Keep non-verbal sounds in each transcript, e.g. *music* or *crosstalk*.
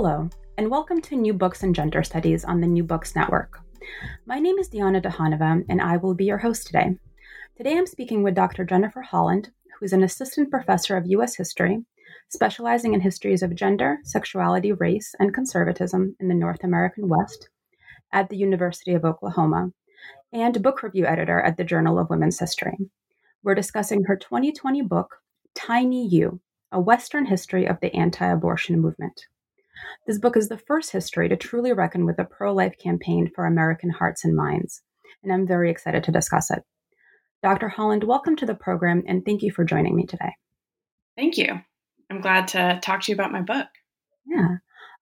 Hello, and welcome to New Books in Gender Studies on the New Books Network. My name is Diana Dukhanova, and I will be your host today. Today I'm speaking with Dr. Jennifer Holland, who is an assistant professor of U.S. history, specializing in histories of gender, sexuality, race, and conservatism in the North American West at the University of Oklahoma, and book review editor at the Journal of Women's History. We're discussing her 2020 book, Tiny You A Western History of the Anti Abortion Movement. This book is the first history to truly reckon with the pro life campaign for American hearts and minds, and I'm very excited to discuss it. Dr. Holland, welcome to the program and thank you for joining me today. Thank you. I'm glad to talk to you about my book. Yeah.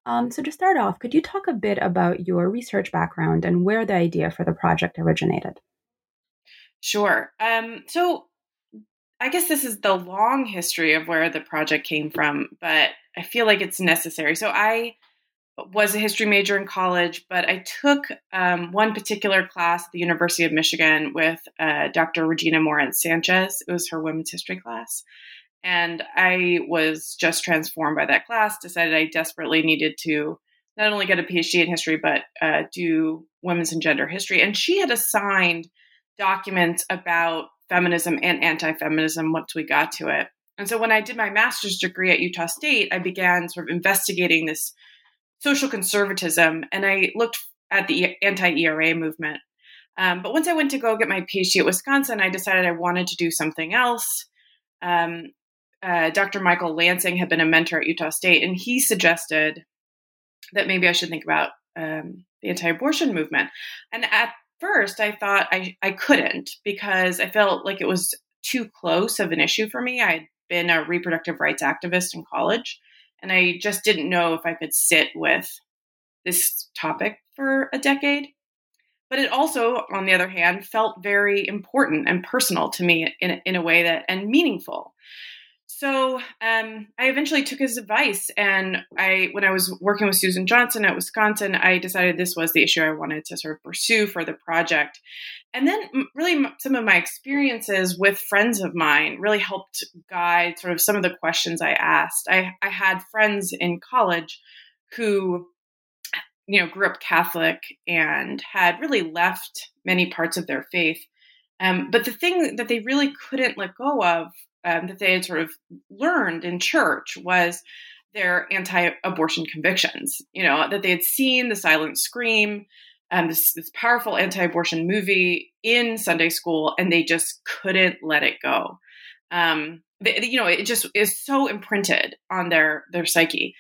Um, so, to start off, could you talk a bit about your research background and where the idea for the project originated? Sure. Um, so, I guess this is the long history of where the project came from, but I feel like it's necessary. So I was a history major in college, but I took um, one particular class at the University of Michigan with uh, Dr. Regina Morantz-Sanchez. It was her women's history class. And I was just transformed by that class, decided I desperately needed to not only get a PhD in history, but uh, do women's and gender history. And she had assigned documents about feminism and anti feminism once we got to it. And so when I did my master's degree at Utah State, I began sort of investigating this social conservatism and I looked at the anti ERA movement. Um, but once I went to go get my PhD at Wisconsin, I decided I wanted to do something else. Um, uh, Dr. Michael Lansing had been a mentor at Utah State, and he suggested that maybe I should think about um, the anti abortion movement. And at first, I thought I, I couldn't because I felt like it was too close of an issue for me. I had been a reproductive rights activist in college, and I just didn't know if I could sit with this topic for a decade. But it also, on the other hand, felt very important and personal to me in, in a way that, and meaningful. So um, I eventually took his advice, and I, when I was working with Susan Johnson at Wisconsin, I decided this was the issue I wanted to sort of pursue for the project. And then, really, some of my experiences with friends of mine really helped guide sort of some of the questions I asked. I, I had friends in college who, you know, grew up Catholic and had really left many parts of their faith. Um, but the thing that they really couldn't let go of um, that they had sort of learned in church was their anti-abortion convictions. You know that they had seen the Silent Scream, um, this, this powerful anti-abortion movie in Sunday school, and they just couldn't let it go. Um, they, you know, it just is so imprinted on their their psyche.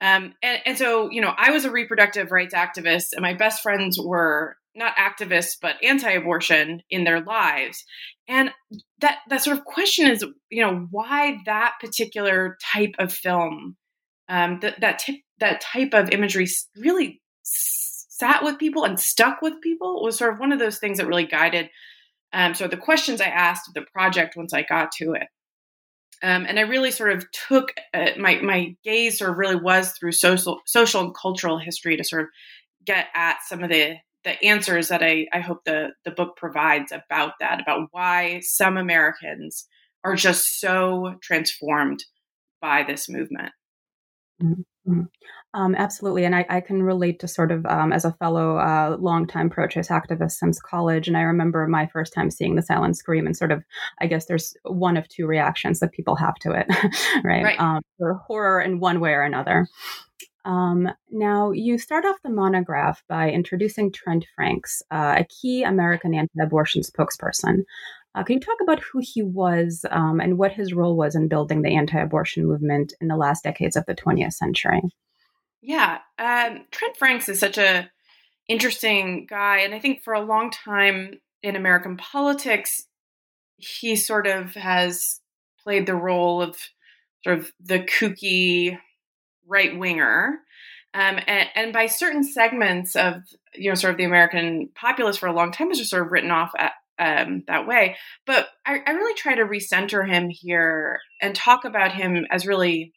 Um, and, and so, you know, I was a reproductive rights activist, and my best friends were not activists but anti-abortion in their lives. And that that sort of question is you know why that particular type of film um, that that, t- that type of imagery really sat with people and stuck with people was sort of one of those things that really guided um, so the questions i asked of the project once i got to it. Um, and I really sort of took uh, my my gaze sort of really was through social social and cultural history to sort of get at some of the the answers that I, I hope the, the book provides about that, about why some Americans are just so transformed by this movement. Mm-hmm. Um, absolutely. And I, I, can relate to sort of um, as a fellow uh, longtime pro choice activist since college. And I remember my first time seeing the silent scream, and sort of, I guess there's one of two reactions that people have to it, *laughs* right? right. Um, horror in one way or another. Um, now, you start off the monograph by introducing Trent Franks, uh, a key American anti abortion spokesperson. Uh, can you talk about who he was um, and what his role was in building the anti abortion movement in the last decades of the 20th century? Yeah, um, Trent Franks is such a interesting guy, and I think for a long time in American politics, he sort of has played the role of sort of the kooky right winger. Um, and, and, by certain segments of you know sort of the American populace for a long time was just sort of written off at, um, that way. But I, I, really try to recenter him here and talk about him as really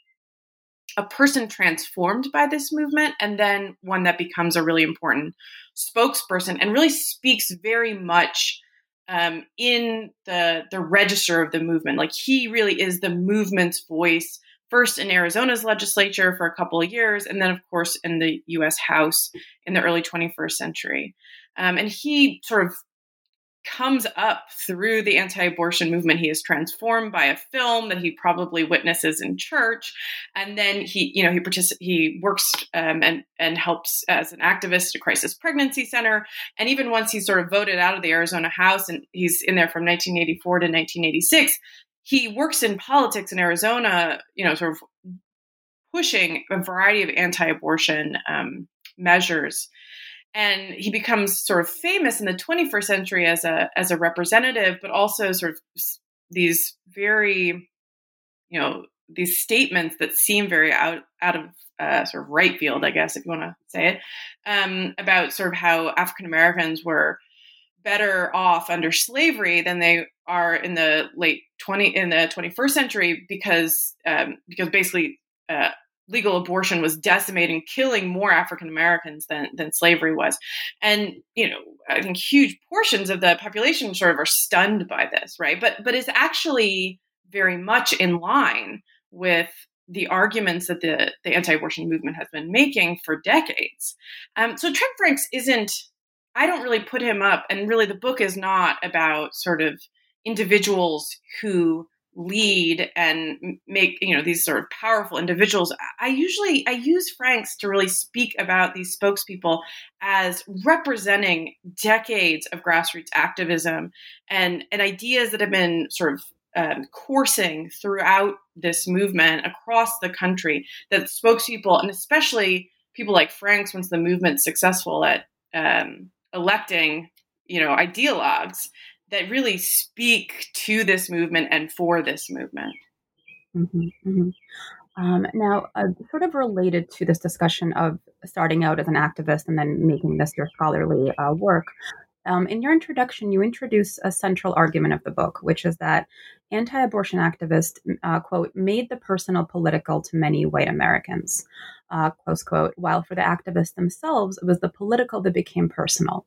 a person transformed by this movement, and then one that becomes a really important spokesperson and really speaks very much um, in the the register of the movement. Like he really is the movement's voice first in Arizona's legislature for a couple of years, and then, of course, in the US House in the early 21st century. Um, and he sort of comes up through the anti-abortion movement he is transformed by a film that he probably witnesses in church and then he you know he partic- he works um, and and helps as an activist at a crisis pregnancy center and even once he's sort of voted out of the arizona house and he's in there from 1984 to 1986 he works in politics in arizona you know sort of pushing a variety of anti-abortion um, measures. And he becomes sort of famous in the 21st century as a as a representative but also sort of these very you know these statements that seem very out out of uh, sort of right field i guess if you want to say it um, about sort of how african americans were better off under slavery than they are in the late 20 in the 21st century because um, because basically uh, legal abortion was decimating, killing more African Americans than than slavery was, and you know I think huge portions of the population sort of are stunned by this, right? But but it's actually very much in line with the arguments that the the anti-abortion movement has been making for decades. Um, so Trent Franks isn't. I don't really put him up, and really the book is not about sort of individuals who lead and make you know these sort of powerful individuals. I usually i use franks to really speak about these spokespeople as representing decades of grassroots activism and and ideas that have been sort of um, coursing throughout this movement across the country that spokespeople and especially people like franks once the movement's successful at um, electing you know ideologues that really speak to this movement and for this movement. Mm-hmm, mm-hmm. Um, now, uh, sort of related to this discussion of starting out as an activist and then making this your scholarly uh, work, um, in your introduction, you introduce a central argument of the book, which is that anti abortion activists, uh, quote, made the personal political to many white Americans, uh, close quote, while for the activists themselves, it was the political that became personal.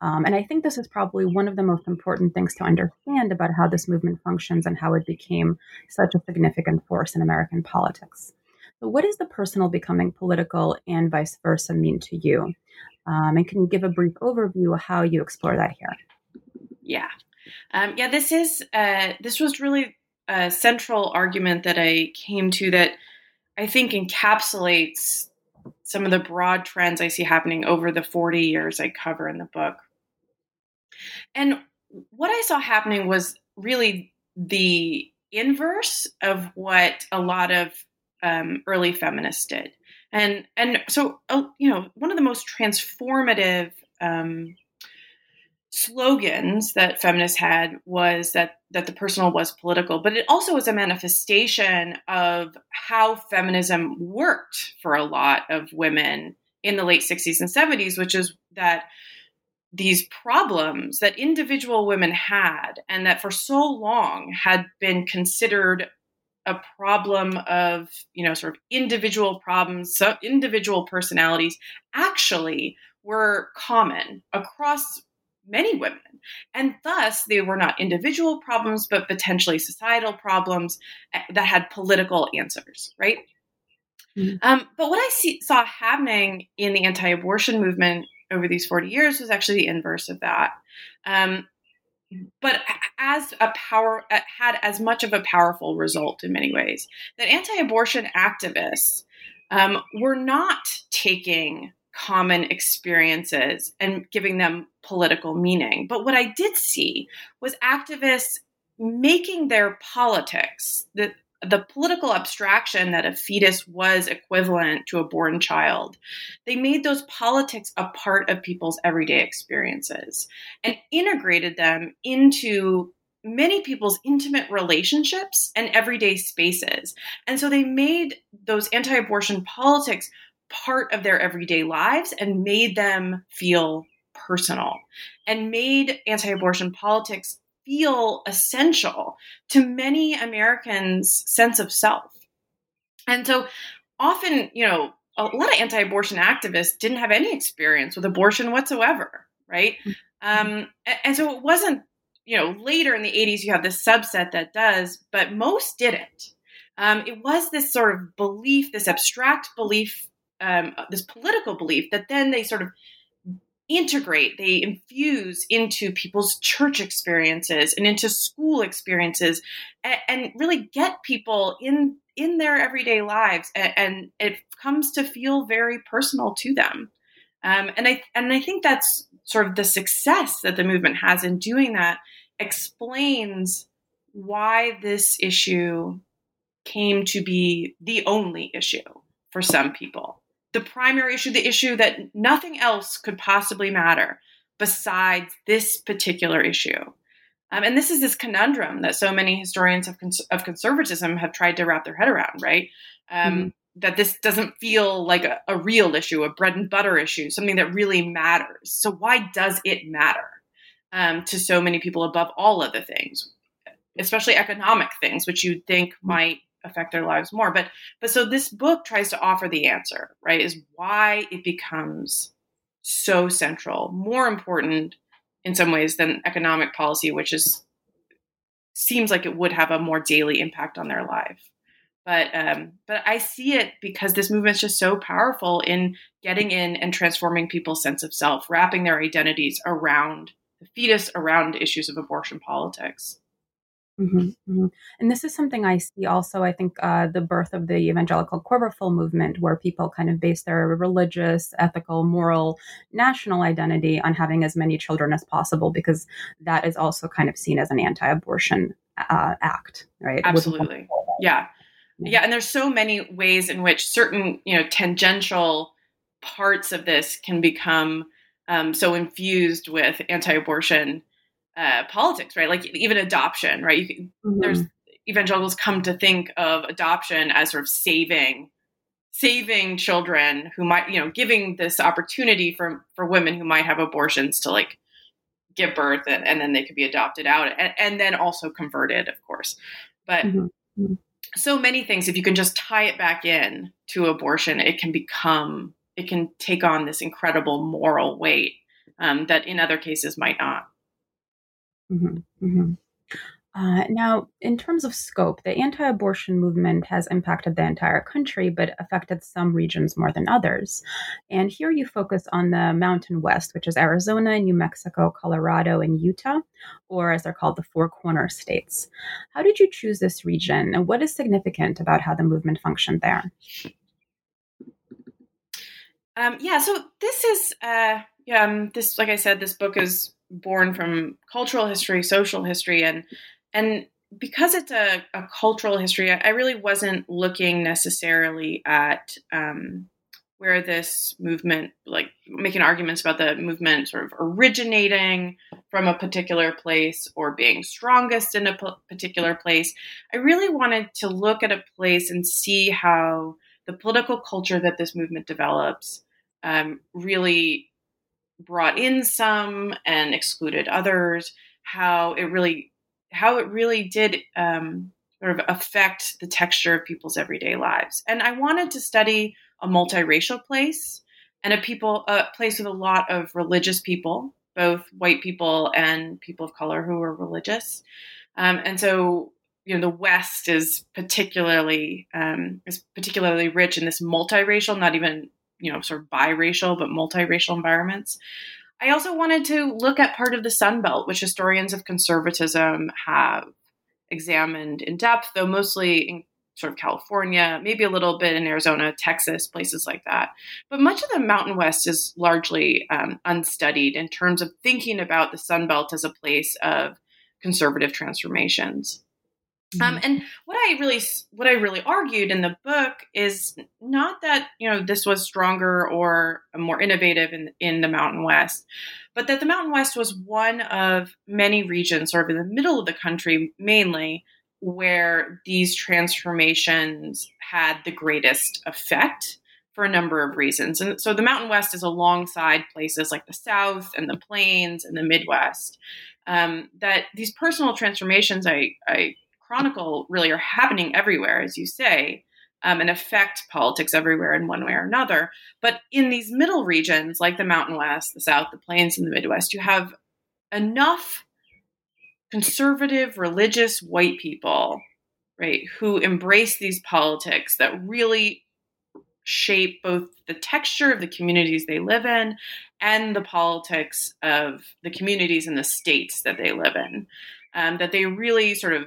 Um, and I think this is probably one of the most important things to understand about how this movement functions and how it became such a significant force in American politics. So, what does the personal becoming political and vice versa mean to you? Um, and can you give a brief overview of how you explore that here? Yeah, um, yeah. This is uh, this was really a central argument that I came to that I think encapsulates some of the broad trends I see happening over the 40 years I cover in the book. And what I saw happening was really the inverse of what a lot of um, early feminists did and and so uh, you know one of the most transformative um, slogans that feminists had was that that the personal was political but it also was a manifestation of how feminism worked for a lot of women in the late 60s and 70s which is that these problems that individual women had and that for so long had been considered a problem of you know sort of individual problems so individual personalities actually were common across many women. And thus they were not individual problems but potentially societal problems eh, that had political answers right? Mm-hmm. um, but what i see, saw happening in the anti-abortion movement over these 40 years was actually the inverse of that. Um, but as a power had as much of a powerful result in many ways. That anti-abortion activists um, were not taking common experiences and giving them political meaning but what i did see was activists making their politics the the political abstraction that a fetus was equivalent to a born child, they made those politics a part of people's everyday experiences and integrated them into many people's intimate relationships and everyday spaces. And so they made those anti abortion politics part of their everyday lives and made them feel personal and made anti abortion politics feel essential to many Americans' sense of self. And so often, you know, a lot of anti abortion activists didn't have any experience with abortion whatsoever, right? Mm-hmm. Um, and so it wasn't, you know, later in the 80s, you have this subset that does, but most didn't. Um, it was this sort of belief, this abstract belief, um, this political belief that then they sort of integrate, they infuse into people's church experiences and into school experiences, and, and really get people in in their everyday lives, and, and, it comes to feel very personal to them. Um, and I and I think that's sort of the success that the movement has in doing that explains why this issue came to be the only issue for some people the primary issue, the issue that nothing else could possibly matter besides this particular issue. Um, and this is this conundrum that so many historians of, cons- of conservatism have tried to wrap their head around, right? Um, mm-hmm. That this doesn't feel like a, a, real issue, a bread and butter issue, something that really matters. So, why does it matter um, to so many people above all other things, especially economic things, which you'd think mm-hmm. might affect their lives more. But but so this book tries to offer the answer, right? Is why it becomes so central, more important in some ways than economic policy, which is seems like it would have a more daily impact on their life. But um, but I see it because this movement is just so powerful in getting in and transforming people's sense of self, wrapping their identities around the fetus, around issues of abortion politics. Mm-hmm, mm-hmm. And this is something I see also. I think uh, the birth of the evangelical quiverful movement, where people kind of base their religious, ethical, moral, national identity on having as many children as possible, because that is also kind of seen as an anti-abortion uh, act, right? Absolutely, yeah. yeah, And there's so many ways in which certain, you know, tangential parts of this can become um, so infused with anti-abortion uh, politics, right? Like even adoption, right? Can, mm-hmm. There's evangelicals come to think of adoption as sort of saving saving children who might you know giving this opportunity for for women who might have abortions to like give birth and, and then they could be adopted out and, and then also converted of course but mm-hmm. mm-hmm. so many things if you can just tie it back in to abortion it can become it can take on this incredible moral weight um, that in other cases might not Mm-hmm, mm-hmm. Uh, now, in terms of scope, the anti abortion movement has impacted the entire country, but affected some regions more than others. And here you focus on the Mountain West, which is Arizona, New Mexico, Colorado, and Utah, or as they're called, the Four Corner states. How did you choose this region, and what is significant about how the movement functioned there? Um, yeah, so this is, uh, yeah, um, this, like I said, this book is born from cultural history, social history, and and because it's a, a cultural history, I, really wasn't looking necessarily at um, where this movement, like making arguments about the movement sort of originating from a particular place or being strongest in a p- particular place. I really wanted to look at a place and see how the political culture that this movement develops um, really brought in some and excluded others, how it really how it really did um, sort of affect the texture of people's everyday lives. And I wanted to study a multiracial place and a people a place with a lot of religious people, both white people and people of color who were religious. Um, and so you know the West is particularly um, is particularly rich in this multiracial, not even you know, sort of biracial but multiracial environments. I also wanted to look at part of the Sun Belt, which historians of conservatism have examined in depth, though mostly in sort of California, maybe a little bit in Arizona, Texas, places like that. But much of the Mountain West is largely um, unstudied in terms of thinking about the Sun Belt as a place of conservative transformations. Um, mm-hmm. and what I really, what I really argued in the book is not that you know this was stronger or more innovative in in the Mountain West, but that the Mountain West was one of many regions, sort of in the middle of the country, mainly where these transformations had the greatest effect for a number of reasons. And so the Mountain West is alongside places like the South and the Plains and the Midwest. Um, that these personal transformations I, I chronicle really are happening everywhere, as you say, um, and affect politics everywhere in one way or another. But in these middle regions, like the Mountain West, the South, the Plains, and the Midwest, you have enough conservative, religious white people right, who embrace these politics that really shape both the texture of the communities they live in and the politics of the communities and the states that they live in. Um, that they really sort of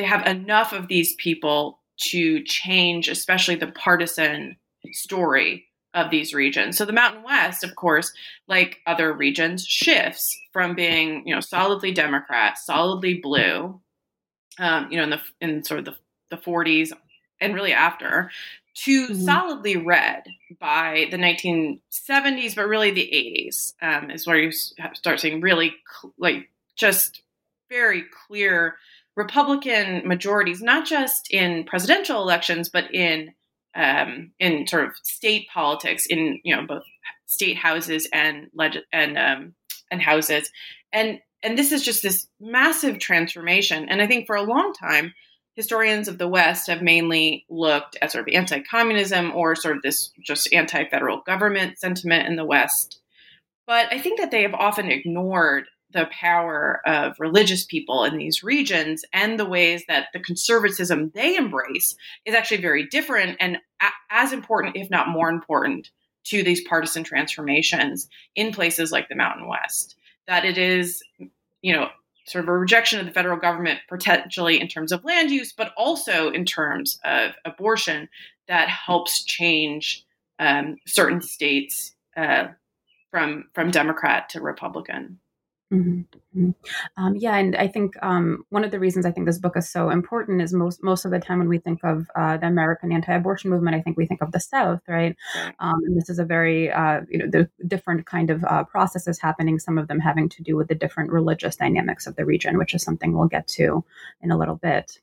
they have enough of these people to change, especially the partisan story of these regions. So the Mountain West, of course, like other regions, shifts from being you know solidly Democrat, solidly blue, um, you know, in the in sort of the the 40s and really after to mm-hmm. solidly red by the 1970s, but really the 80s um, is where you start seeing really cl- like just very clear Republican majorities, not just in presidential elections, but in um, in sort of state politics, in you know both state houses and leg- and um, and houses, and and this is just this massive transformation. And I think for a long time, historians of the West have mainly looked at sort of anti-communism or sort of this just anti-federal government sentiment in the West. But I think that they have often ignored the power of religious people in these regions and the ways that the conservatism they embrace is actually very different and a- as important, if not more important, to these partisan transformations in places like the Mountain West. That it is, you know, sort of a rejection of the federal government, potentially in terms of land use, but also in terms of abortion that helps change um, certain states uh, from from Democrat to Republican. Mm-hmm. mm-hmm. Um, yeah, and I think um, one of the reasons I think this book is so important is most most of the time when we think of uh, the American anti-abortion movement, I think we think of the South, right? Um, and this is a very uh, you know the different kind of uh, processes happening. Some of them having to do with the different religious dynamics of the region, which is something we'll get to in a little bit.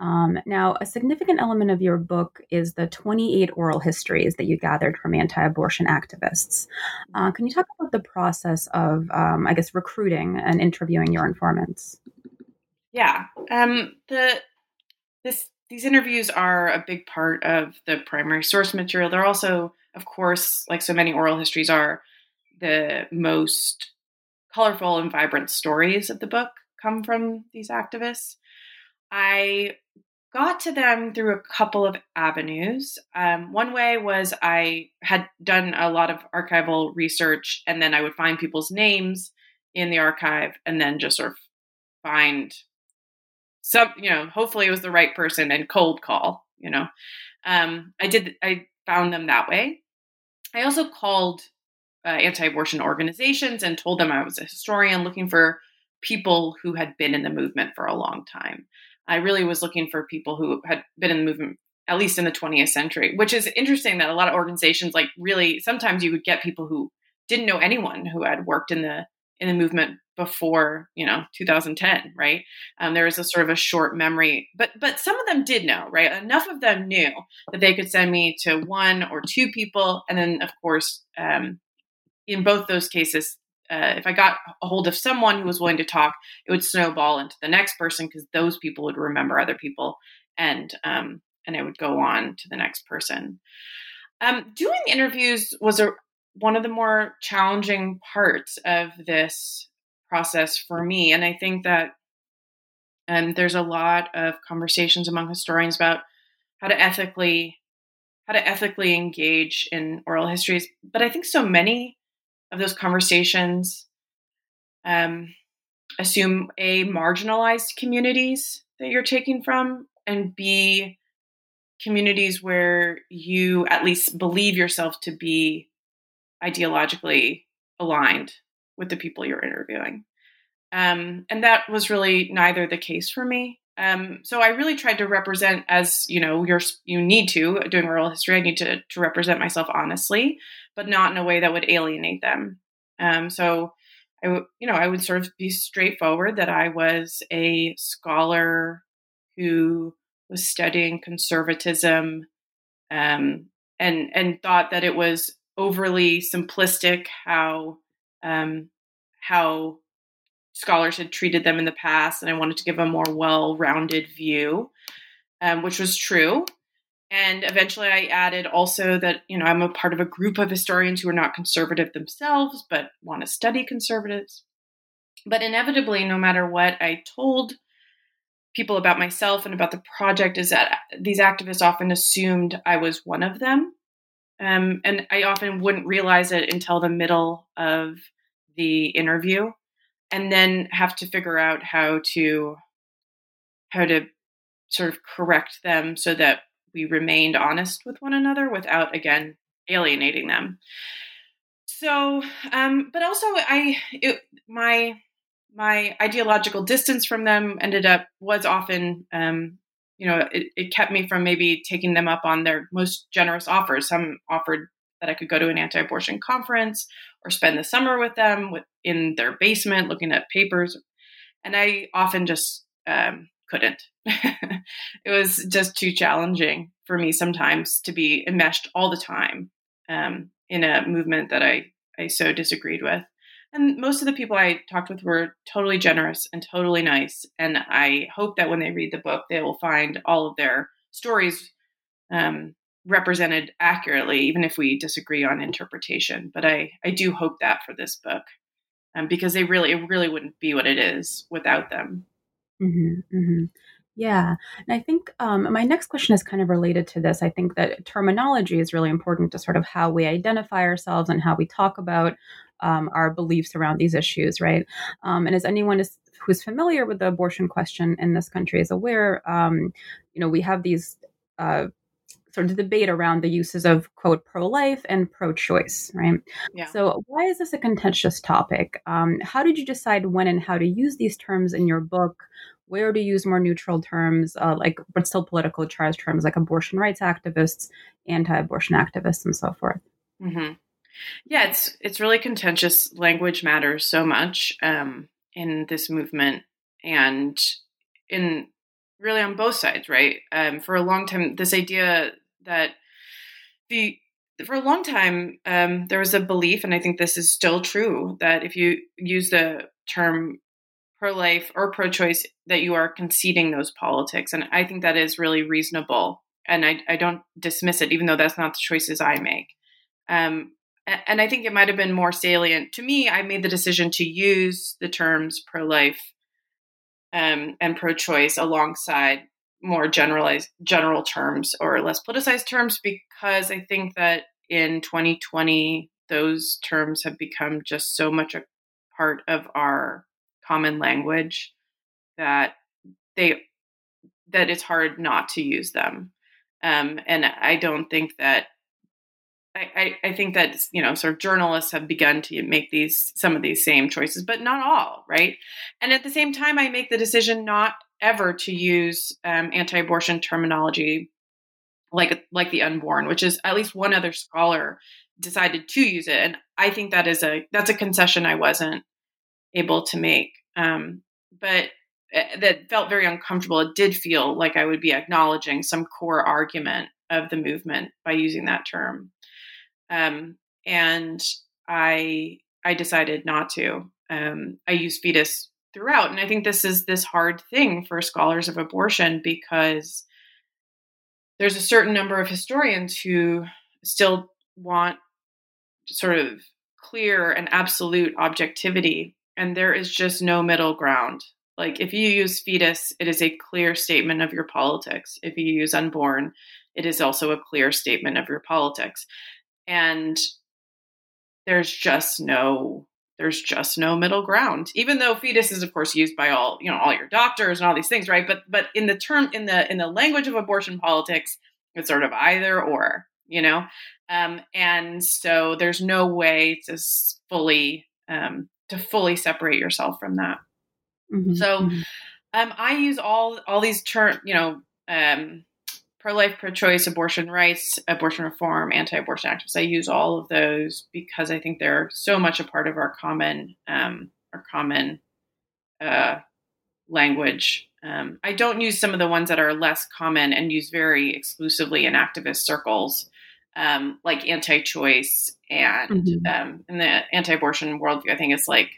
Um, now, a significant element of your book is the 28 oral histories that you gathered from anti abortion activists. Uh, can you talk about the process of, um, I guess, recruiting and interviewing your informants? Yeah. Um, the, this, these interviews are a big part of the primary source material. They're also, of course, like so many oral histories are, the most colorful and vibrant stories of the book come from these activists. I got to them through a couple of avenues. Um, one way was I had done a lot of archival research, and then I would find people's names in the archive and then just sort of find some, you know, hopefully it was the right person and cold call, you know. Um, I did, I found them that way. I also called uh, anti abortion organizations and told them I was a historian looking for people who had been in the movement for a long time. I really was looking for people who had been in the movement at least in the 20th century, which is interesting that a lot of organizations like really sometimes you would get people who didn't know anyone who had worked in the in the movement before you know 2010 right? Um, there was a sort of a short memory but but some of them did know right? Enough of them knew that they could send me to one or two people and then of course um, in both those cases uh, if I got a hold of someone who was willing to talk, it would snowball into the next person because those people would remember other people, and um, and it would go on to the next person. Um, doing interviews was a one of the more challenging parts of this process for me, and I think that um, there's a lot of conversations among historians about how to ethically how to ethically engage in oral histories, but I think so many of those conversations um, assume a marginalized communities that you're taking from and b communities where you at least believe yourself to be ideologically aligned with the people you're interviewing um, and that was really neither the case for me um, so I really tried to represent, as you know, you're you need to doing oral history. I need to to represent myself honestly, but not in a way that would alienate them. Um, so I, you know, I would sort of be straightforward that I was a scholar who was studying conservatism, um, and and thought that it was overly simplistic how um, how scholars had treated them in the past, and I wanted to give a more well-rounded view, um, which was true. And eventually, I added also that you know I'm a part of a group of historians who are not conservative themselves, but want to study conservatives. But inevitably, no matter what I told people about myself and about the project is that these activists often assumed I was one of them. Um, and I often wouldn't realize it until the middle of the interview and then have to figure out how to how to sort of correct them so that we remained honest with one another without again alienating them. So um but also i it, my my ideological distance from them ended up was often um you know it, it kept me from maybe taking them up on their most generous offers. Some offered that i could go to an anti-abortion conference or spend the summer with them with, in their basement looking at papers. And i often just um, couldn't *laughs* it was just too challenging for me sometimes to be enmeshed all the time um, in a movement that I, I so disagreed with. And most of the people I talked with were totally generous and totally nice. And I hope that when they read the book, they will find all of their stories um, represented accurately, even if we disagree on interpretation. But I, I do hope that for this book, um, because they really, it really wouldn't be what it is without them. Mm-hmm, mm-hmm. Yeah. And I think um, my next question is kind of related to this. I think that terminology is really important to sort of how we identify ourselves and how we talk about um, our beliefs around these issues, right? Um, and as anyone is who's familiar with the abortion question in this country is aware, um, you know, we have these uh, sort of debate around the uses of quote pro-life and pro-choice right yeah. so why is this a contentious topic um, how did you decide when and how to use these terms in your book where to use more neutral terms uh, like but still political charged terms like abortion rights activists anti-abortion activists and so forth mm-hmm. yeah it's it's really contentious language matters so much um, in this movement and in really on both sides, right? Um, for a long time, this idea that the for a long time um, there was a belief, and I think this is still true, that if you use the term pro-life or pro-choice, that you are conceding those politics, and I think that is really reasonable, and I, I don't dismiss it, even though that's not the choices I make. Um, and I think it might have been more salient to me. I made the decision to use the terms pro-life um, and pro-choice alongside more generalized general terms or less politicized terms because I think that in 2020 those terms have become just so much a part of our common language that they that it's hard not to use them um, and i don't think that I, I, think that you know sort of journalists have begun to make these some of these same choices, but not all, right? And at the same time, I make the decision not ever to use um, anti-abortion terminology like like the unborn, which is at least one other scholar decided to use it, and I think that is a that's a concession I wasn't able to make, um, but eh, that felt very uncomfortable. It did feel like I would be acknowledging some core argument of the movement by using that term um, and I I decided not to. Um, I use fetus throughout, and I think this is this hard thing for scholars of abortion because there's a certain number of historians who still want sort of clear and absolute objectivity, and there is just no middle ground. Like if you use fetus, it is a clear statement of your politics. If you use unborn, it is also a clear statement of your politics and there's just no there's just no middle ground even though fetus is of course used by all you know all your doctors and all these things right but but in the term in the in the language of abortion politics it's sort of either or you know um, and so there's no way to fully um, to fully separate yourself from that mm-hmm. so mm-hmm. um, i use all all these term you know um, pro life, pro choice, abortion rights, abortion reform, anti abortion activists. I use all of those because I think they're so much a part of our common um, our common uh, language. Um, I don't use some of the ones that are less common and use very exclusively in activist circles, um, like anti choice and mm-hmm. Um, in the anti abortion worldview. I think it's like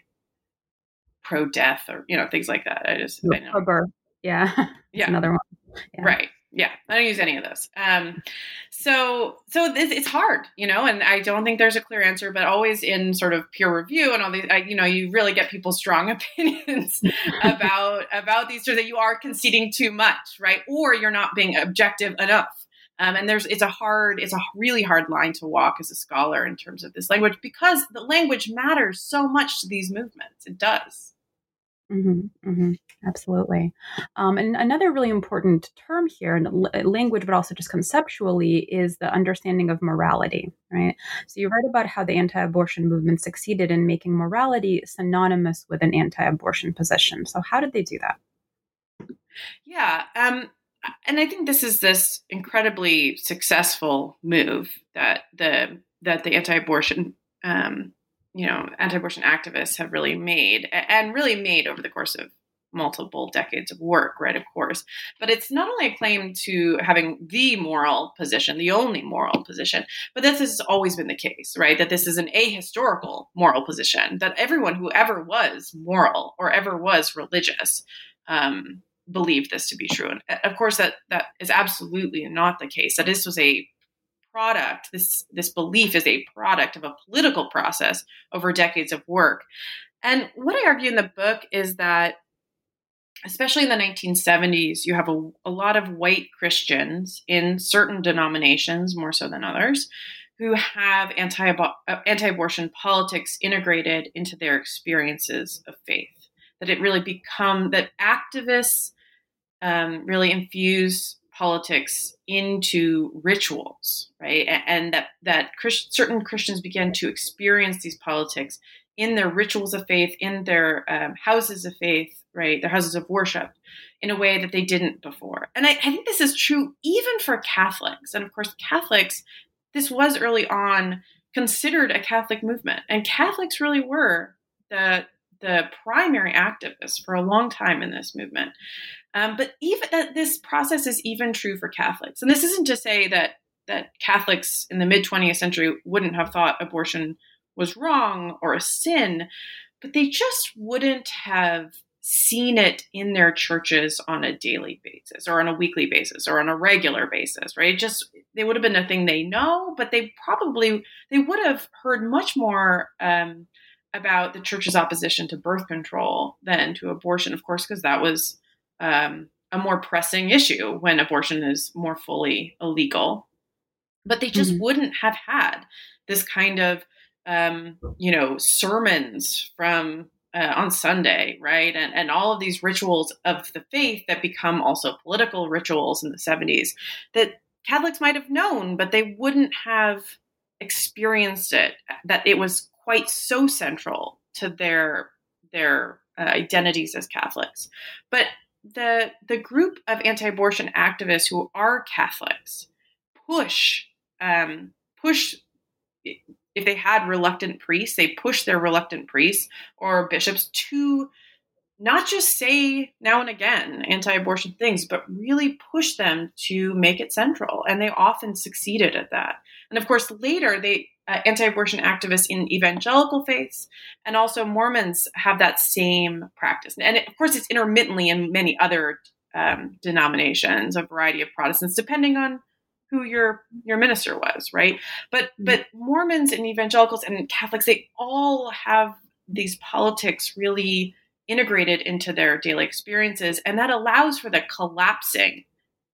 pro death or you know things like that. I just I know. pro birth. Yeah, *laughs* yeah, another one. Yeah. Right Yeah, I don't use any of those. Um, so so it's, hard, you know, and I don't think there's a clear answer, but always in sort of peer review and all these, I, you know, you really get people's strong *laughs* opinions about about these so that you are conceding too much, right? Or you're not being objective enough. Um, and there's it's a hard, it's a really hard line to walk as a scholar in terms of this language because the language matters so much to these movements. It does. Mm-hmm, mm-hmm, absolutely. Um, and another really important term here, in language, but also just conceptually, is the understanding of morality, right? So you write about how the anti abortion movement succeeded in making morality synonymous with an anti abortion position. So, how did they do that? Yeah. Um, and I think this is this incredibly successful move that the that the anti-abortion um, you know, anti-abortion activists have really made and really made over the course of multiple decades of work, right? Of course. But it's not only a claim to having the moral position, the only moral position, but this has always been the case, right? That this is an ahistorical moral position, that everyone who ever was moral or ever was religious um, believed this to be true. And of course, that, that is absolutely not the case. That this was a product this this belief is a product of a political process over decades of work. And what i argue in the book is that especially in the 1970s you have a, a lot of white christians in certain denominations more so than others who have anti anti-abortion politics integrated into their experiences of faith. That it really become that activists um, really infuse politics into rituals, right? And that that Christ, certain Christians began to experience these politics in their rituals of faith, in their um, houses of faith, right? Their houses of worship, in a way that they didn't before. And I, I think this is true even for Catholics. And of course, Catholics, this was early on considered a Catholic movement, and Catholics really were the the primary activists for a long time in this movement. Um, but even that this process is even true for Catholics. And this isn't to say that that Catholics in the mid 20th century wouldn't have thought abortion was wrong or a sin, but they just wouldn't have seen it in their churches on a daily basis or on a weekly basis or on a regular basis right just they would have been a thing they know but they probably they would have heard much more um, about the church's opposition to birth control than to abortion of course because that was um, a more pressing issue when abortion is more fully illegal. But they just mm-hmm. wouldn't have had this kind of, um, you know, sermons from uh, on Sunday, right? And, and all of these rituals of the faith that become also political rituals in the 70s that Catholics might have known, but they wouldn't have experienced it, that it was quite so central to their their uh, identities as Catholics. But the the group of anti-abortion activists who are Catholics push um, push if they had reluctant priests, they push their reluctant priests or bishops to not just say now and again anti-abortion things, but really push them to make it central, and they often succeeded at that. And of course, later they uh, anti-abortion activists in evangelical faiths and also Mormons have that same practice. And it, of course, it's intermittently in many other um, denominations, a variety of Protestants, depending on who your your minister was, right? But mm-hmm. but Mormons and evangelicals and Catholics, they all have these politics really integrated into their daily experiences, and that allows for the collapsing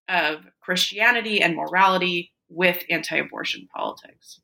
of Christianity and morality with anti-abortion politics.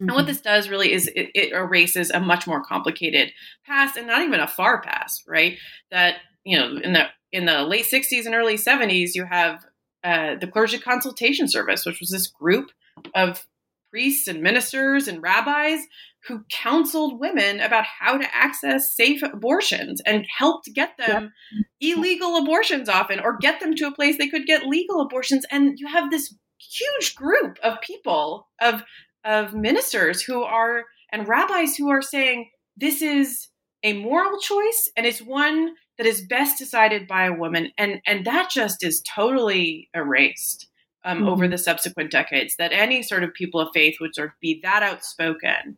Mm-hmm. And what mm-hmm. this does really is it, it, erases a much more complicated past and not even a far past, right? That, you know, in the in the late 60s and early 70s, you have uh, the clergy consultation service, which was this group of priests and ministers and rabbis who counseled women about how to access safe abortions and helped get them yep. illegal abortions often or get them to a place they could get legal abortions. And you have this huge group of people, of of ministers who are and rabbis who are saying this is a moral choice and it's one that is best decided by a woman and and that just is totally erased um, mm-hmm. over the subsequent decades that any sort of people of faith would sort of be that outspoken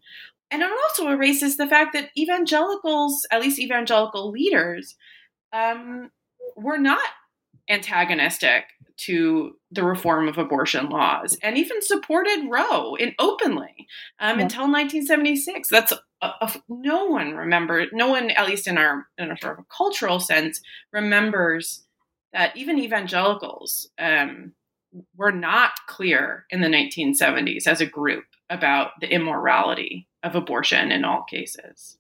and it also erases the fact that evangelicals at least evangelical leaders um, were not antagonistic to the reform of abortion laws and even supported Roe in openly um, yeah. until 1976. That's a, a, no one remember, no one, at least in our in a sort of a cultural sense, remembers that even evangelicals um, were not clear in the 1970s as a group about the immorality of abortion in all cases.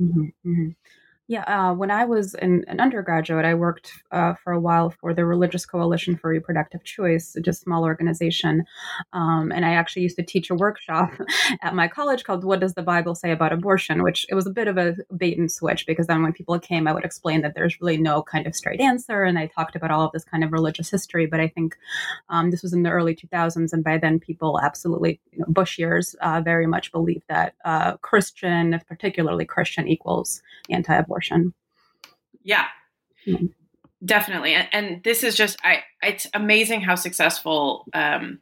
Mm-hmm, mm-hmm. Yeah, uh, when I was an, an undergraduate, I worked uh, for a while for the Religious Coalition for Reproductive Choice, just a small organization. Um, and I actually used to teach a workshop *laughs* at my college called "What Does the Bible Say About Abortion?" Which it was a bit of a bait and switch because then when people came, I would explain that there's really no kind of straight answer, and I talked about all of this kind of religious history. But I think um, this was in the early 2000s, and by then people absolutely, you know, Bush years, uh, very much believed that uh, Christian, particularly Christian, equals anti-abortion abortion. Yeah. Mm-hmm. Definitely. And, and, this is just I it's amazing how successful um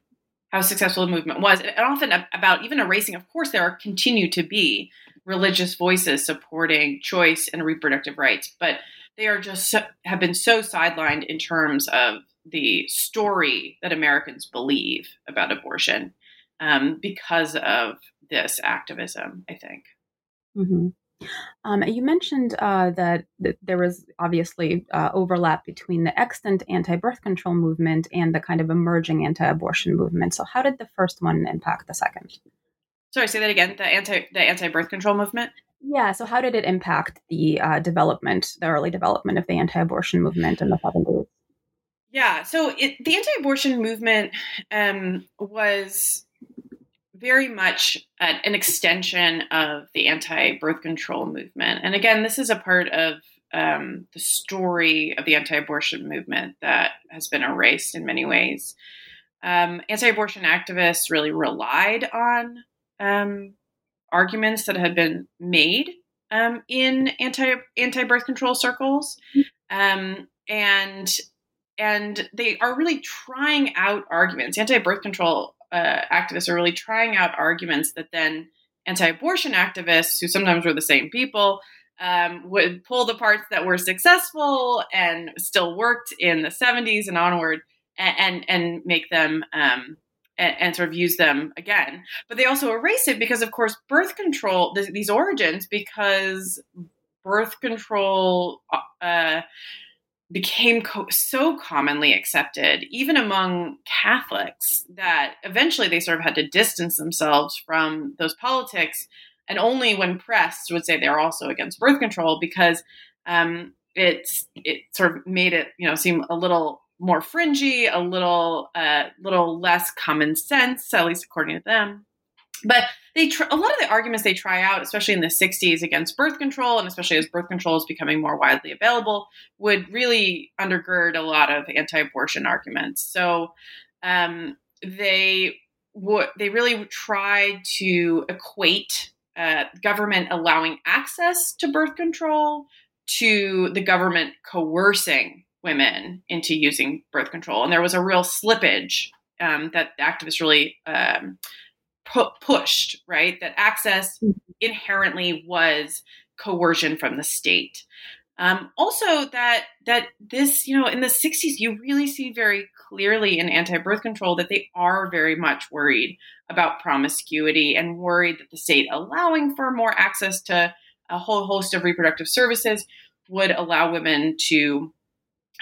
how successful the movement was. And often about even erasing, of course, there are continue to be religious voices supporting choice and reproductive rights, but they are just so, have been so sidelined in terms of the story that Americans believe about abortion um, because of this activism. I think. Mm-hmm. Um, you mentioned uh, that, that, there was obviously uh, overlap between the extant anti-birth control movement and the kind of emerging anti-abortion movement. So, how did the first one impact the second? Sorry, say that again. The anti the anti-birth control movement. Yeah. So, how did it impact the uh, development, the early development of the anti-abortion movement in the seventies? Yeah. So, it, the anti-abortion movement um, was very much an extension of the anti birth control movement. And again, this is a part of um, the story of the anti abortion movement that has been erased in many ways. Um, anti abortion activists really relied on um, arguments that had been made um, in anti anti birth control circles. Um, and and they are really trying out arguments. Anti birth control uh, activists are really trying out arguments that then anti-abortion activists, who sometimes were the same people, um, would pull the parts that were successful and still worked in the 70s and onward, and and, and make them um, and, and, sort of use them again. But they also erase it because, of course, birth control th- these origins because birth control. Uh, became co- so commonly accepted, even among Catholics, that eventually they sort of had to distance themselves from those politics. And only when pressed would say they're also against birth control because um, it's it sort of made it you know seem a little more fringy, a little uh, little less common sense, at least according to them. But they tr- a lot of the arguments they try out, especially in the 60s against birth control, and especially as birth control is becoming more widely available, would really undergird a lot of anti-abortion arguments. So um, they would they really tried to equate uh, government allowing access to birth control to the government coercing women into using birth control, and there was a real slippage um, that activists really um, pu- pushed, right? That access mm-hmm. inherently was coercion from the state. Um, also, that that this, you know, in the '60s, you really see very clearly in anti-birth control that they are very much worried about promiscuity and worried that the state allowing for more access to a whole host of reproductive services would allow women to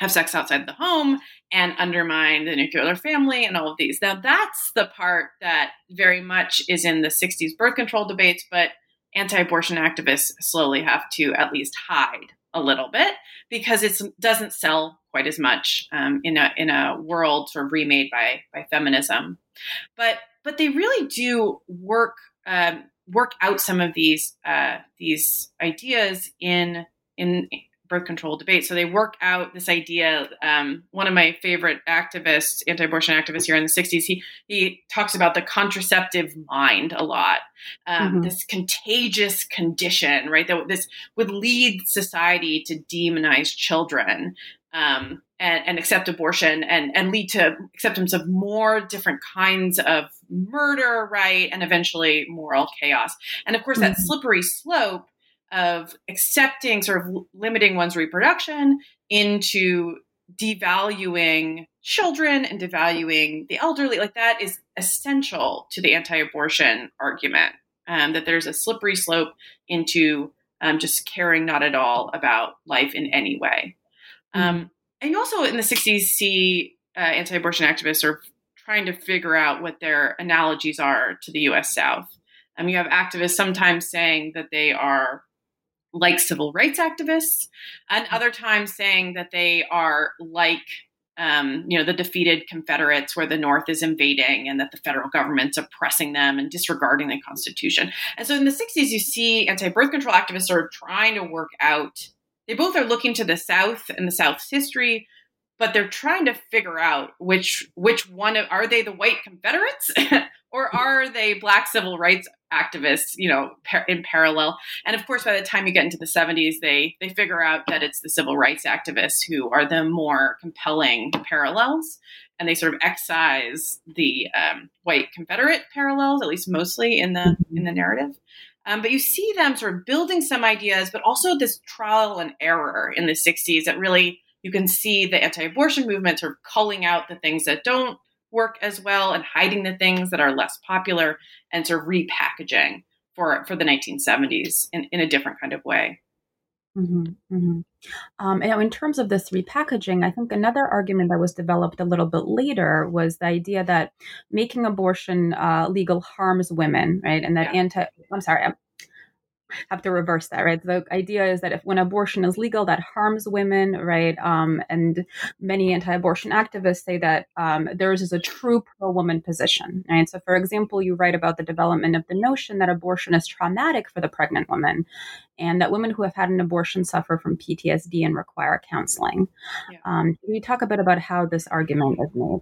have sex outside the home and undermine the nuclear family and all of these. Now, that's the part that very much is in the 60s birth control debates, but anti abortion activists slowly have to at least hide a little bit because it doesn't sell quite as much um, in a in a world sort of remade by by feminism. But but they really do work um, work out some of these uh, these ideas in in birth control debate. So they work out this idea. Um, one of my favorite activists, anti-abortion activists here in the '60s, he he talks about the contraceptive mind a lot. Um, mm-hmm. This contagious condition, right? That this would lead society to demonize children. Um, and, and, accept abortion and, and lead to acceptance of more different kinds of murder, right? And eventually moral chaos. And of course, mm-hmm. that slippery slope of accepting sort of limiting one's reproduction into devaluing children and devaluing the elderly, like that is essential to the anti abortion argument. Um, that there's a slippery slope into um, just caring not at all about life in any way. Mm-hmm. Um, and also in the 60s, see uh, anti abortion activists are trying to figure out what their analogies are to the US South. Um, you have activists sometimes saying that they are like civil rights activists, and mm-hmm. other times saying that they are like um, you know, the defeated Confederates where the North is invading and that the federal government's oppressing them and disregarding the Constitution. And so in the 60s, you see anti birth control activists sort of trying to work out. They both are looking to the South and the South's history, but they're trying to figure out which which one of, are they the white Confederates *laughs* or are they black civil rights activists, you know, par- in parallel. And of course, by the time you get into the 70s, they they figure out that it's the civil rights activists who are the more compelling parallels, and they sort of excise the um, white Confederate parallels, at least mostly in the in the narrative. Um, but you see them sort of building some ideas, but also this trial and error in the 60s that really you can see the anti-abortion movement sort of culling out the things that don't work as well and hiding the things that are less popular and sort of repackaging for for the 1970s in, in a different kind of way. Mm-hmm, mm-hmm. Um, and in terms of this repackaging, I think another argument that was developed a little bit later was the idea that making abortion uh, legal harms women, right? And that yeah. anti, I'm sorry, have to reverse that, right? The idea is that if when abortion is legal, that harms women, right? Um, and many anti-abortion activists say that um, theirs is a true pro-woman position, right? So, for example, you write about the development of the notion that abortion is traumatic for the pregnant woman, and that women who have had an abortion suffer from PTSD and require counseling. Yeah. Um, can you talk a bit about how this argument is made?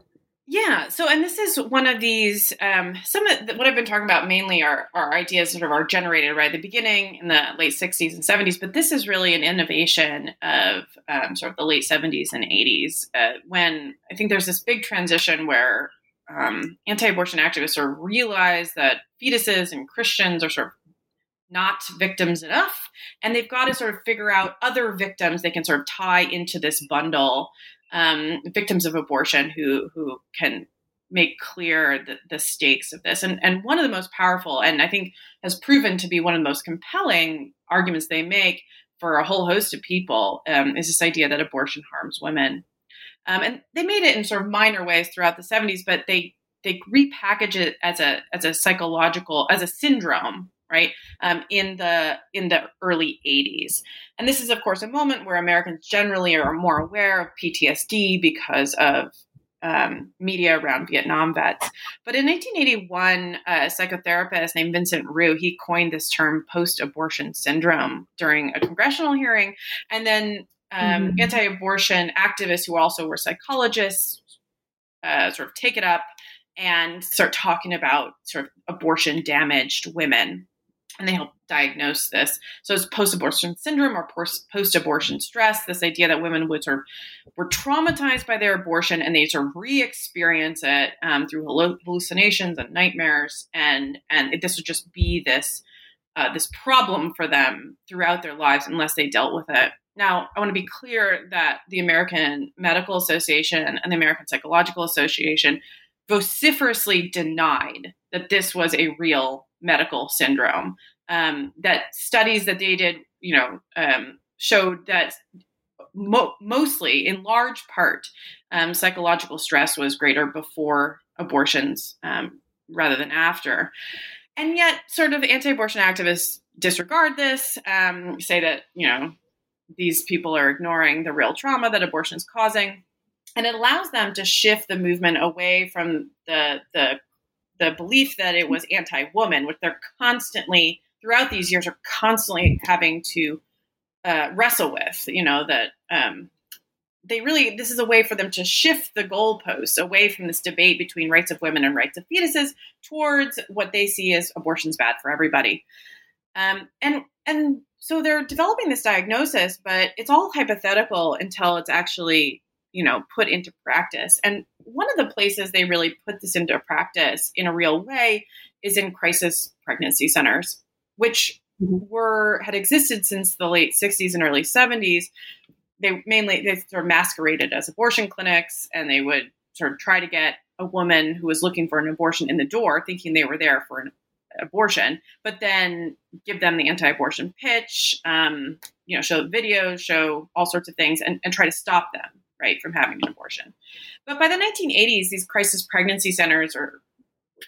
Yeah. So, and this is one of these. Um, some of the, what I've been talking about mainly are, are ideas sort of are generated right at the beginning in the late '60s and '70s, but this is really an innovation of um, sort of the late '70s and '80s uh, when I think there's this big transition where um, anti-abortion activists sort of realize that fetuses and Christians are sort of not victims enough, and they've got to sort of figure out other victims they can sort of tie into this bundle um, victims of abortion who who can make clear the, the stakes of this. And and one of the most powerful, and I think has proven to be one of the most compelling arguments they make for a whole host of people um, is this idea that abortion harms women. Um, and they made it in sort of minor ways throughout the 70s, but they they repackage it as a as a psychological as a syndrome right um, in the in the early 80s and this is of course a moment where americans generally are more aware of ptsd because of um, media around vietnam vets. But in 1981 a psychotherapist named vincent rue he coined this term post-abortion syndrome during a congressional hearing. And then um, mm. anti-abortion activists who also were psychologists uh, sort of take it up and start talking about sort of abortion damaged women and they help diagnose this. So it's post-abortion syndrome or post-abortion stress. This idea that women would sort of were traumatized by their abortion and they sort of re-experience it um, through hallucinations and nightmares, and and this would just be this uh, this problem for them throughout their lives unless they dealt with it. Now, I want to be clear that the American Medical Association and the American Psychological Association vociferously denied that this was a real medical syndrome. Um, that studies that they did, you know, um, showed that mo- mostly, in large part, um, psychological stress was greater before abortions um, rather than after. And yet, sort of anti-abortion activists disregard this, um, say that you know these people are ignoring the real trauma that abortion is causing and it allows them to shift the movement away from the the the belief that it was anti-woman, which they're constantly throughout these years are constantly having to uh, wrestle with. You know that um, they really this is a way for them to shift the goalposts away from this debate between rights of women and rights of fetuses towards what they see as abortion's bad for everybody. Um, and and so they're developing this diagnosis, but it's all hypothetical until it's actually you know put into practice. And one of the places they really put this into practice in a real way is in crisis pregnancy centers which mm-hmm. were had existed since the late 60s and early 70s they mainly they sort of masqueraded as abortion clinics, and they would sort of try to get a woman who was looking for an abortion in the door, thinking they were there for an abortion, but then give them the anti-abortion pitch, um, you know, show videos, show all sorts of things, and, and try to stop them right from having an abortion. But by the 1980s, these crisis pregnancy centers are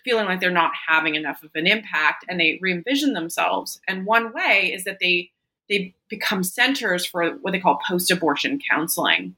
feeling like they're not having enough of an impact, and they re-envision themselves. And one way is that they they become centers for what they call post-abortion counseling.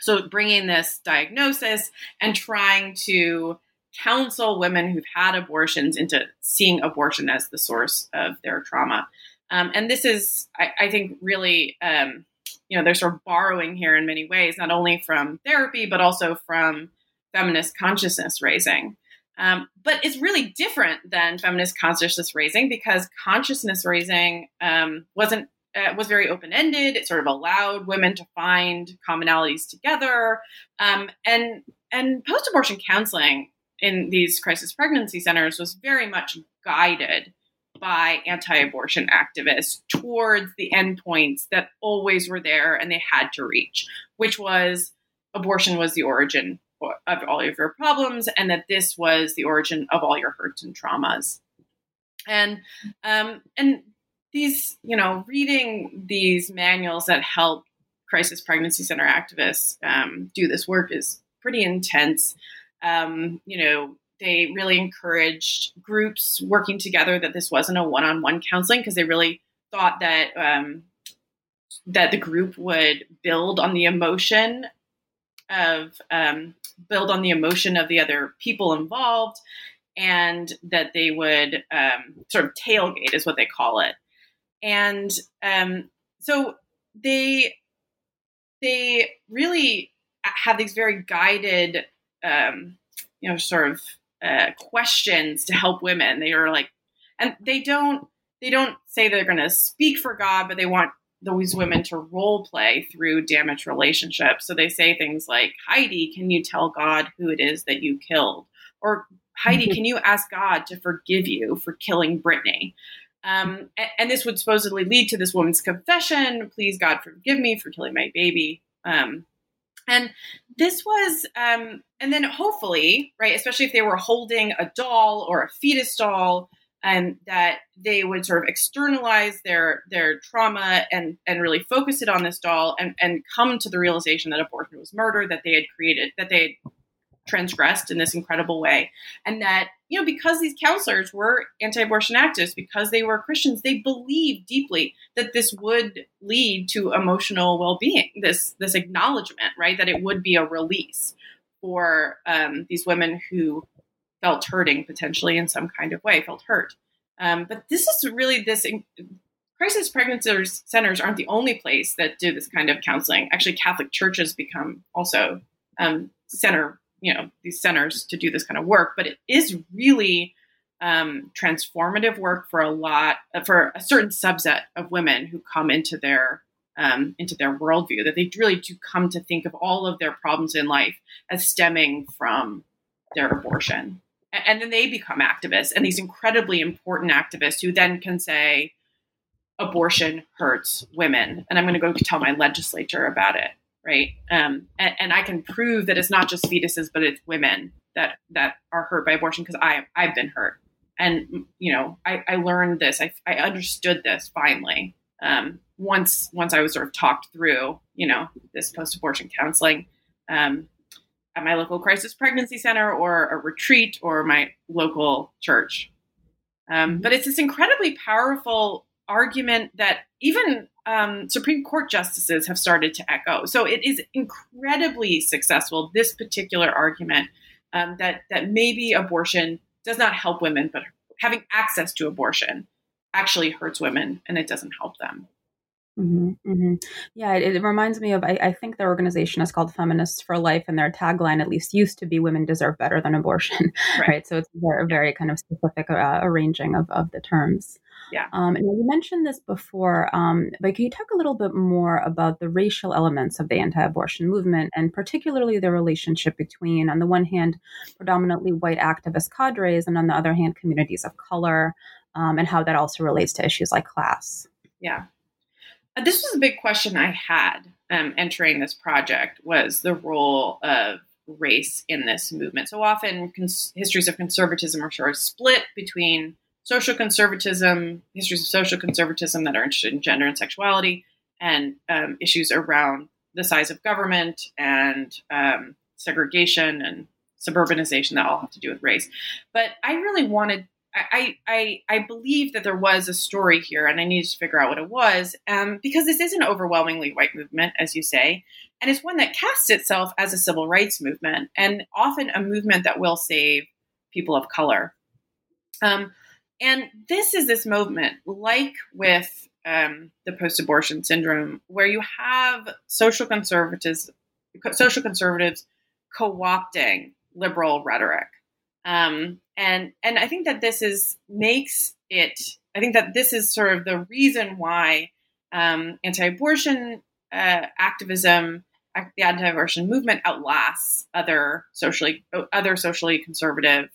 So bringing this diagnosis and trying to counsel women who've had abortions into seeing abortion as the source of their trauma. Um, and this is, I, I think, really, um, you know, they're sort of borrowing here in many ways, not only from therapy, but also from feminist consciousness raising. Um, but it's really different than feminist consciousness raising because consciousness raising um, wasn't uh, was very open ended. It sort of allowed women to find commonalities together, um, and and post abortion counseling in these crisis pregnancy centers was very much guided by anti-abortion activists towards the endpoints that always were there and they had to reach, which was abortion was the origin of all of your problems, and that this was the origin of all your hurts and traumas. And um, and these, you know, reading these manuals that help crisis pregnancy center activists um, do this work is pretty intense um, you know, they really encouraged groups working together that this wasn't a one-on-one counseling because they really thought that um, that the group would build on the emotion of um, build on the emotion of the other people involved and that they would um, sort of tailgate is what they call it. And um, so they they really have these very guided um, you know, sort of uh, questions to help women. They are like, and they don't they don't say they're going to speak for God, but they want those women to role play through damaged relationships. So they say things like, Heidi, can you tell God who it is that you killed? Or Heidi, mm-hmm. can you ask God to forgive you for killing Brittany? Um, and, and, this would supposedly lead to this woman's confession. Please, God, forgive me for killing my baby. Um, and this was, um, and then hopefully, right, especially if they were holding a doll or a fetus doll, and um, that they would sort of externalize their their trauma and and really focus it on this doll and and come to the realization that abortion was murder that they had created that they had transgressed in this incredible way. And that, you know, because these counselors were anti abortion activists, because they were Christians, they believed deeply that this would lead to emotional well being, this, this acknowledgement, right? That it would be a release for um, these women who felt hurting potentially in some kind of way, felt hurt. Um, but this is really this. In- crisis pregnancy centers aren't the only place that do this kind of counseling. Actually, Catholic churches become also um, center you know these centers to do this kind of work but it is really um, transformative work for a lot for a certain subset of women who come into their um, into their worldview that they really do come to think of all of their problems in life as stemming from their abortion. And, and then they become activists and these incredibly important activists who then can say abortion hurts women. And i'm going to go tell my legislature about it right? Um, and, and, I can prove that it's not just fetuses, but it's women that that are hurt by abortion because I I've been hurt, and you know I, I learned this, I, I understood this finally um, once once I was sort of talked through, you know, this post abortion counseling. Um, at my local crisis pregnancy center or a retreat or my local church. Um, mm-hmm. but it's this incredibly powerful argument that even um, Supreme Court justices have started to echo. So it is incredibly successful. This particular argument um, that that maybe abortion does not help women, but having access to abortion actually hurts women, and it doesn't help them. Mm-hmm, mm-hmm. Yeah, it, it, reminds me of I, I, think their organization is called Feminists for Life, and their tagline at least used to be "Women deserve better than abortion." *laughs* Right. right? So it's a very, very kind of specific uh, arranging of, of the terms. Yeah. Um, and you mentioned this before, um, but can you talk a little bit more about the racial elements of the anti-abortion movement, and particularly the relationship between, on the one hand, predominantly white activist cadres, and on the other hand, communities of color, um, and how that also relates to issues like class? Yeah. this was a big question I had um, entering this project was the role of race in this movement. So often cons- histories of conservatism are sort of split between social conservatism, histories of social conservatism that are interested in gender and sexuality, and um, issues around the size of government and um, segregation and suburbanization that all have to do with race. But I really wanted I, I I believe that there was a story here, and I needed to figure out what it was, um, because this is an overwhelmingly white movement, as you say, and it's one that casts itself as a civil rights movement, and often a movement that will save people of color. Um, and this is this movement, like with um, the post-abortion syndrome, where you have social conservatives, social conservatives co-opting liberal rhetoric. Um, and and I think that this is makes it. I think that this is sort of the reason why um, anti-abortion uh, activism, the anti-abortion movement outlasts other socially other socially conservative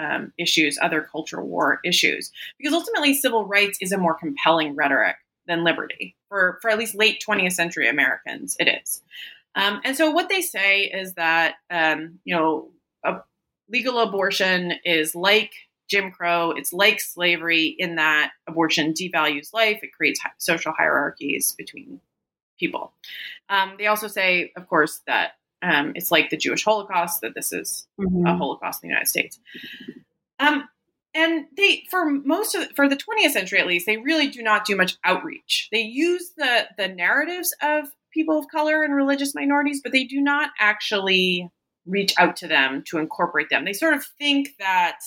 um, issues, other cultural war issues, because ultimately civil rights is a more compelling rhetoric than liberty for for at least late 20th century Americans. It is. Um, and so what they say is that um, you know legal abortion is like Jim Crow. It's like slavery in that abortion devalues life. It creates social hierarchies between people. Um, they also say, of course, that um, it's like the Jewish Holocaust, that this is mm-hmm. a Holocaust in the United States. Um, and they, for most of, for the 20th century at least, they really do not do much outreach. They use the the narratives of people of color and religious minorities, but they do not actually reach out to them to incorporate them. They sort of think that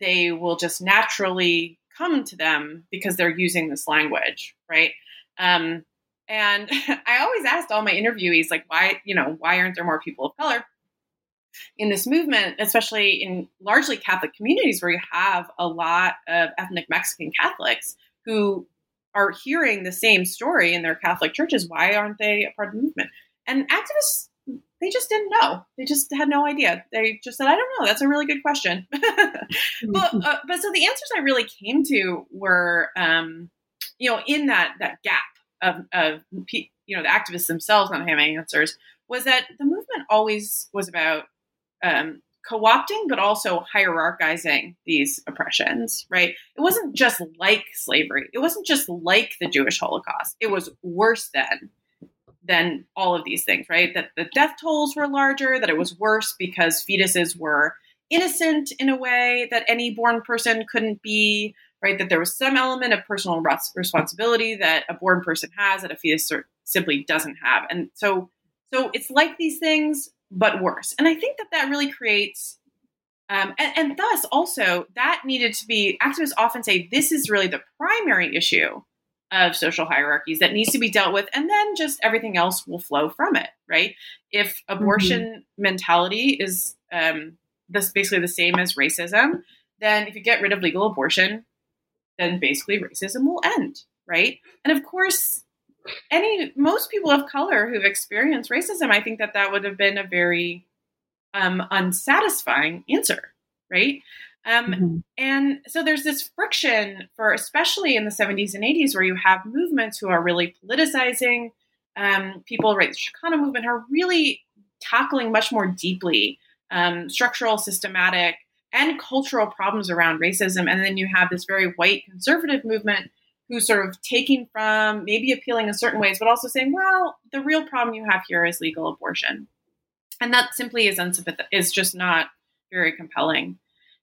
they will just naturally come to them because they're using this language, right? Um, and *laughs* I always asked all my interviewees, like, why, you know, why aren't there more people of color in this movement, especially in largely Catholic communities where you have a lot of ethnic Mexican Catholics who are hearing the same story in their Catholic churches? Why aren't they a part of the movement? And activists they just didn't know. They just had no idea. They just said, "I don't know." That's a really good question. *laughs* but *laughs* uh, but so the answers I really came to were, um, you know, in that that gap of of you know the activists themselves not having answers was that the movement always was about um, co-opting, but also hierarchizing these oppressions. Right? It wasn't just like slavery. It wasn't just like the Jewish Holocaust. It was worse than than all of these things, right? That the death tolls were larger, that it was worse because fetuses were innocent in a way that any born person couldn't be, right? That there was some element of personal responsibility that a born person has that a fetus simply doesn't have. And so, so it's like these things, but worse. And I think that that really creates um, and, and, thus, also, that needed to be, activists often say this is really the primary issue of social hierarchies that needs to be dealt with and then just everything else will flow from it right if abortion mm-hmm. mentality is um, this basically the same as racism then if you get rid of legal abortion then basically racism will end right and of course any most people of color who've experienced racism i think that that would have been a very um, unsatisfying answer right um, mm-hmm. And so there's this friction for, especially in the 70s and 80s, where you have movements who are really politicizing um, people, right? The Chicano movement are really tackling much more deeply um, structural, systematic, and cultural problems around racism. And then you have this very white conservative movement who's sort of taking from, maybe appealing in certain ways, but also saying, well, the real problem you have here is legal abortion. And that simply is unsympathetic, is just not very compelling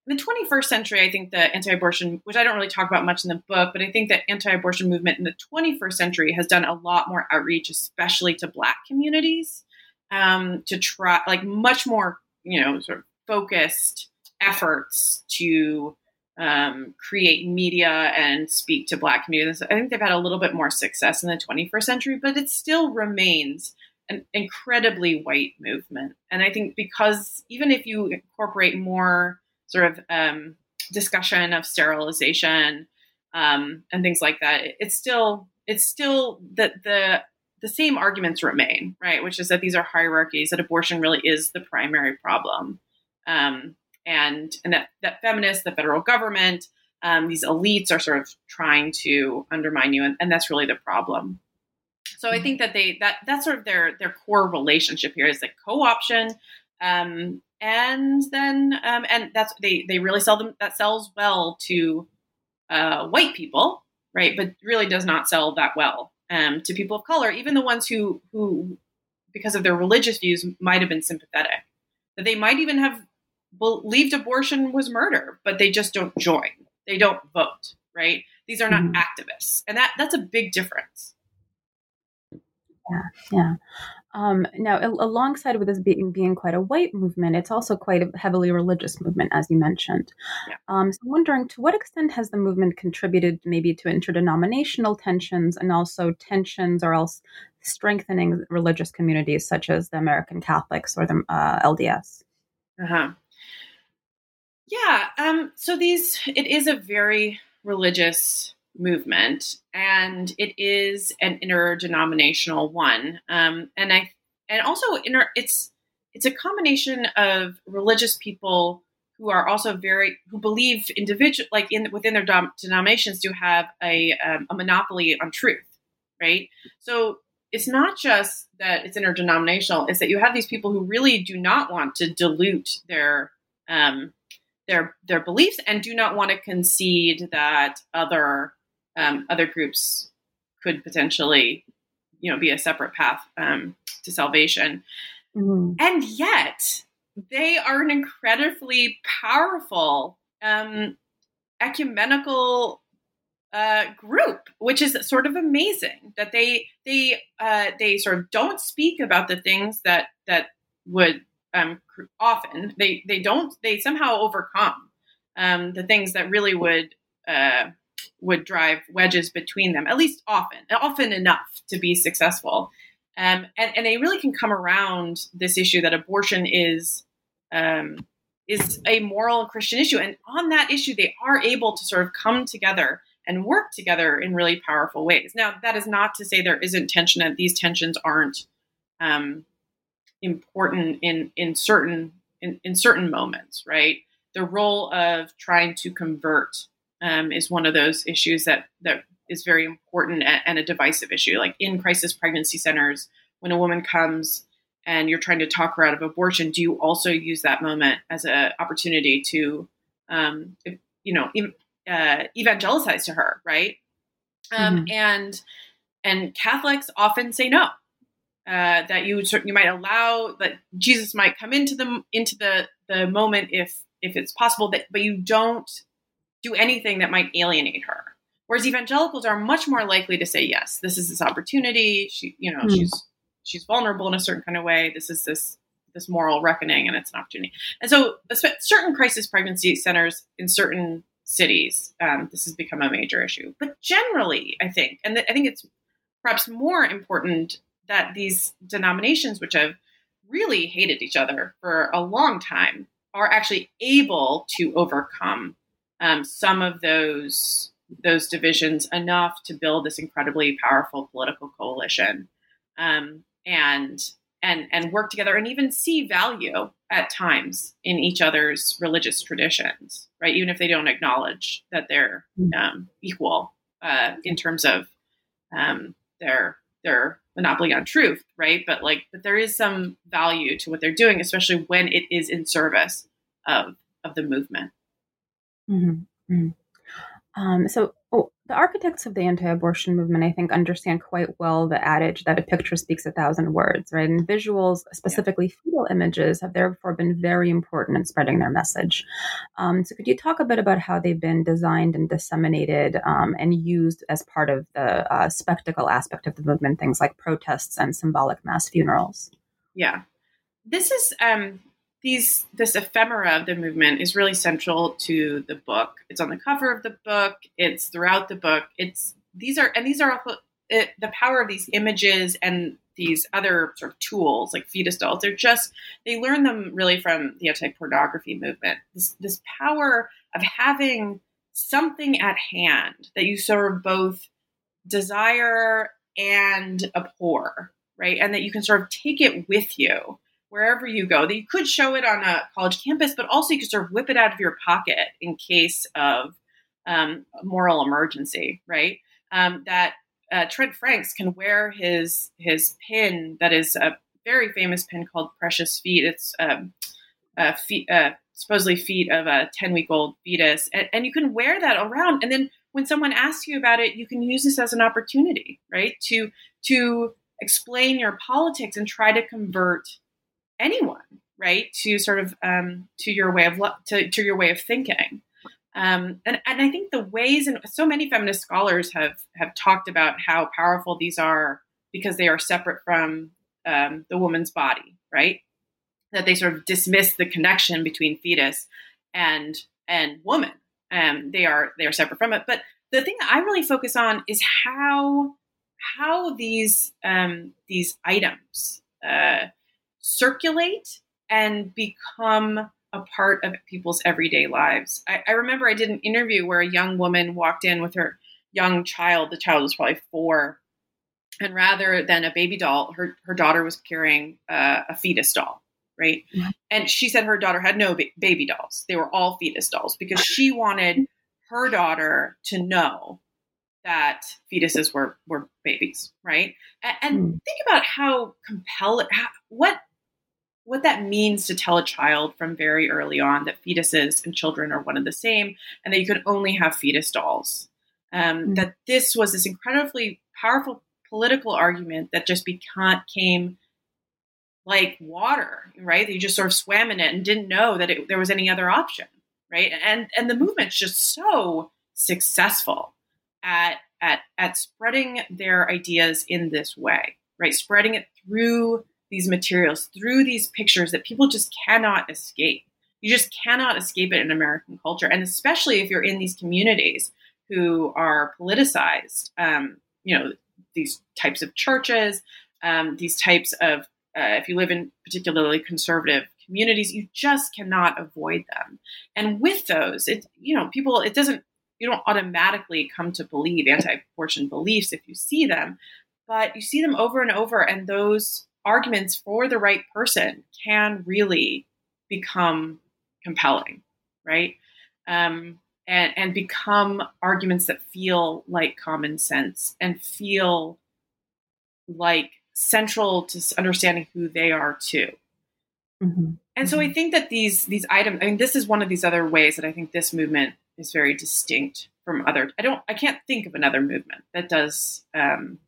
in the 21st century, I think the anti abortion, which I don't really talk about much in the book, but I think the anti abortion movement in the 21st century has done a lot more outreach, especially to Black communities, um, to try, like, much more, you know, sort of focused efforts to um, create media and speak to Black communities. I think they've had a little bit more success in the 21st century, but it still remains an incredibly white movement. And I think because even if you incorporate more sort of um, discussion of sterilization um, and things like that, it's still it's still that the the same arguments remain, right? Which is that these are hierarchies, that abortion really is the primary problem, um, and and that that feminists, the federal government, um, these elites are sort of trying to undermine you, and, and that's really the problem. So I think that they that that's sort of their their core relationship here is like co-option, um, and then um, and that's they they really sell them that sells well to uh, white people, right? But really does not sell that well um, to people of color, even the ones who who because of their religious views might have been sympathetic, that they might even have believed abortion was murder, but they just don't join, they don't vote, right? These are not mm-hmm. activists, and that that's a big difference. Yeah, yeah. Um, now, alongside with this being, being quite a white movement, it's also quite a heavily religious movement, as you mentioned. Yeah. Um, so I'm wondering, to what extent has the movement contributed maybe to interdenominational tensions and also tensions or else strengthening religious communities such as the American Catholics or the uh, LDS? Uh-huh. Yeah. Um, so these, it is a very religious movement, and it is an interdenominational one. Um, and I and also inter, it's it's a combination of religious people who are also very who believe individual like in within their dom- denominations do have a um, a monopoly on truth, right? So it's not just that it's interdenominational; it's that you have these people who really do not want to dilute their um, their their beliefs and do not want to concede that other um, other groups could potentially, you know, be a separate path um, to salvation. Mm-hmm. And yet, they are an incredibly powerful um, ecumenical uh, group, which is sort of amazing that they they uh, they sort of don't speak about the things that that would um, often they they don't they somehow overcome um, the things that really would uh, would drive wedges between them, at least often, often enough to be successful. Um, and, and they really can come around this issue that abortion is um, is a moral and Christian issue. And on that issue, they are able to sort of come together and work together in really powerful ways. Now, that is not to say there isn't tension and these tensions aren't um, important in in certain in, in certain moments, right? The role of trying to convert um, is one of those issues that that is very important and a divisive issue. Like in crisis pregnancy centers, when a woman comes and you're trying to talk her out of abortion, do you also use that moment as an opportunity to, um, you know, uh, evangelize to her, right? Um, mm-hmm. And and Catholics often say no. Uh, that you you might allow that Jesus might come into the into the the moment if if it's possible that but you don't do anything that might alienate her. Whereas evangelicals are much more likely to say, yes, this is this opportunity. She, you know, mm. she's she's vulnerable in a certain kind of way. This is this this moral reckoning, and it's an opportunity. And so, certain crisis pregnancy centers in certain cities, um, this has become a major issue. But generally, I think, and th- I think it's perhaps more important that these denominations, which have really hated each other for a long time, are actually able to overcome um, some of those those divisions enough to build this incredibly powerful political coalition um, and and and work together and even see value at times in each other's religious traditions right even if they don't acknowledge that they're mm. um, equal uh, in terms of um, their their monopoly on truth right but like but there is some value to what they're doing especially when it is in service of of the movement Mm-hmm. Mm-hmm. Um, so, oh, the architects of the anti-abortion movement, I think, understand quite well the adage that a picture speaks a thousand words, right? And visuals, specifically yeah. fetal images, have therefore been very important in spreading their message. Um, so, could you talk a bit about how they've been designed and disseminated um, and used as part of the uh, spectacle aspect of the movement, things like protests and symbolic mass funerals? Yeah, this is um, these this ephemera of the movement is really central to the book. It's on the cover of the book. It's throughout the book. It's these are and these are it, the power of these images and these other sort of tools like fetus dolls. They're just they learn them really from the anti-pornography movement. This this power of having something at hand that you sort of both desire and abhor, right? And that you can sort of take it with you wherever you go. That you could show it on a college campus, but also you could sort of whip it out of your pocket in case of um, moral emergency, right? Um, that uh, Trent Franks can wear his his pin that is a very famous pin called Precious Feet. It's um, a feet, uh, supposedly feet of a ten week old fetus, and, and you can wear that around. And then when someone asks you about it, you can use this as an opportunity, right? To to explain your politics and try to convert anyone, right, to sort of um, to your way of to, to your way of thinking. Um, and, and I think the ways and so many feminist scholars have have talked about how powerful these are because they are separate from um, the woman's body, right? That they sort of dismiss the connection between fetus and and woman. Um, they are they are separate from it. But the thing that I really focus on is how how these um, these items uh, circulate and become a part of people's everyday lives. I, I, remember I did an interview where a young woman walked in with her young child. The child was probably four. And rather than a baby doll, her, her daughter was carrying uh, a fetus doll, right? Mm-hmm. And she said her daughter had no ba- baby dolls. They were all fetus dolls because she wanted her daughter to know that fetuses were, were babies, right? And, and mm. think about how compelling, what what that means to tell a child from very early on that fetuses and children are one and the same, and that you can only have fetus dolls. Um, mm-hmm. That this was this incredibly powerful political argument that just became like water, right? That you just sort of swam in it and didn't know that it, there was any other option, right? And and the movement's just so successful at at at spreading their ideas in this way, right? Spreading it through these materials through these pictures that people just cannot escape. You just cannot escape it in American culture, and especially if you're in these communities who are politicized. Um, you know, these types of churches, um, these types of uh, if you live in particularly conservative communities, you just cannot avoid them. And with those, it you know, people it doesn't you don't automatically come to believe anti-abortion beliefs if you see them, but you see them over and over, and those arguments for the right person can really become compelling, right? Um, and, and become arguments that feel like common sense and feel like central to understanding who they are too. Mm-hmm. And so I mm-hmm. think that these these items. I mean, this is one of these other ways that I think this movement is very distinct from other. I don't. I can't think of another movement that does um,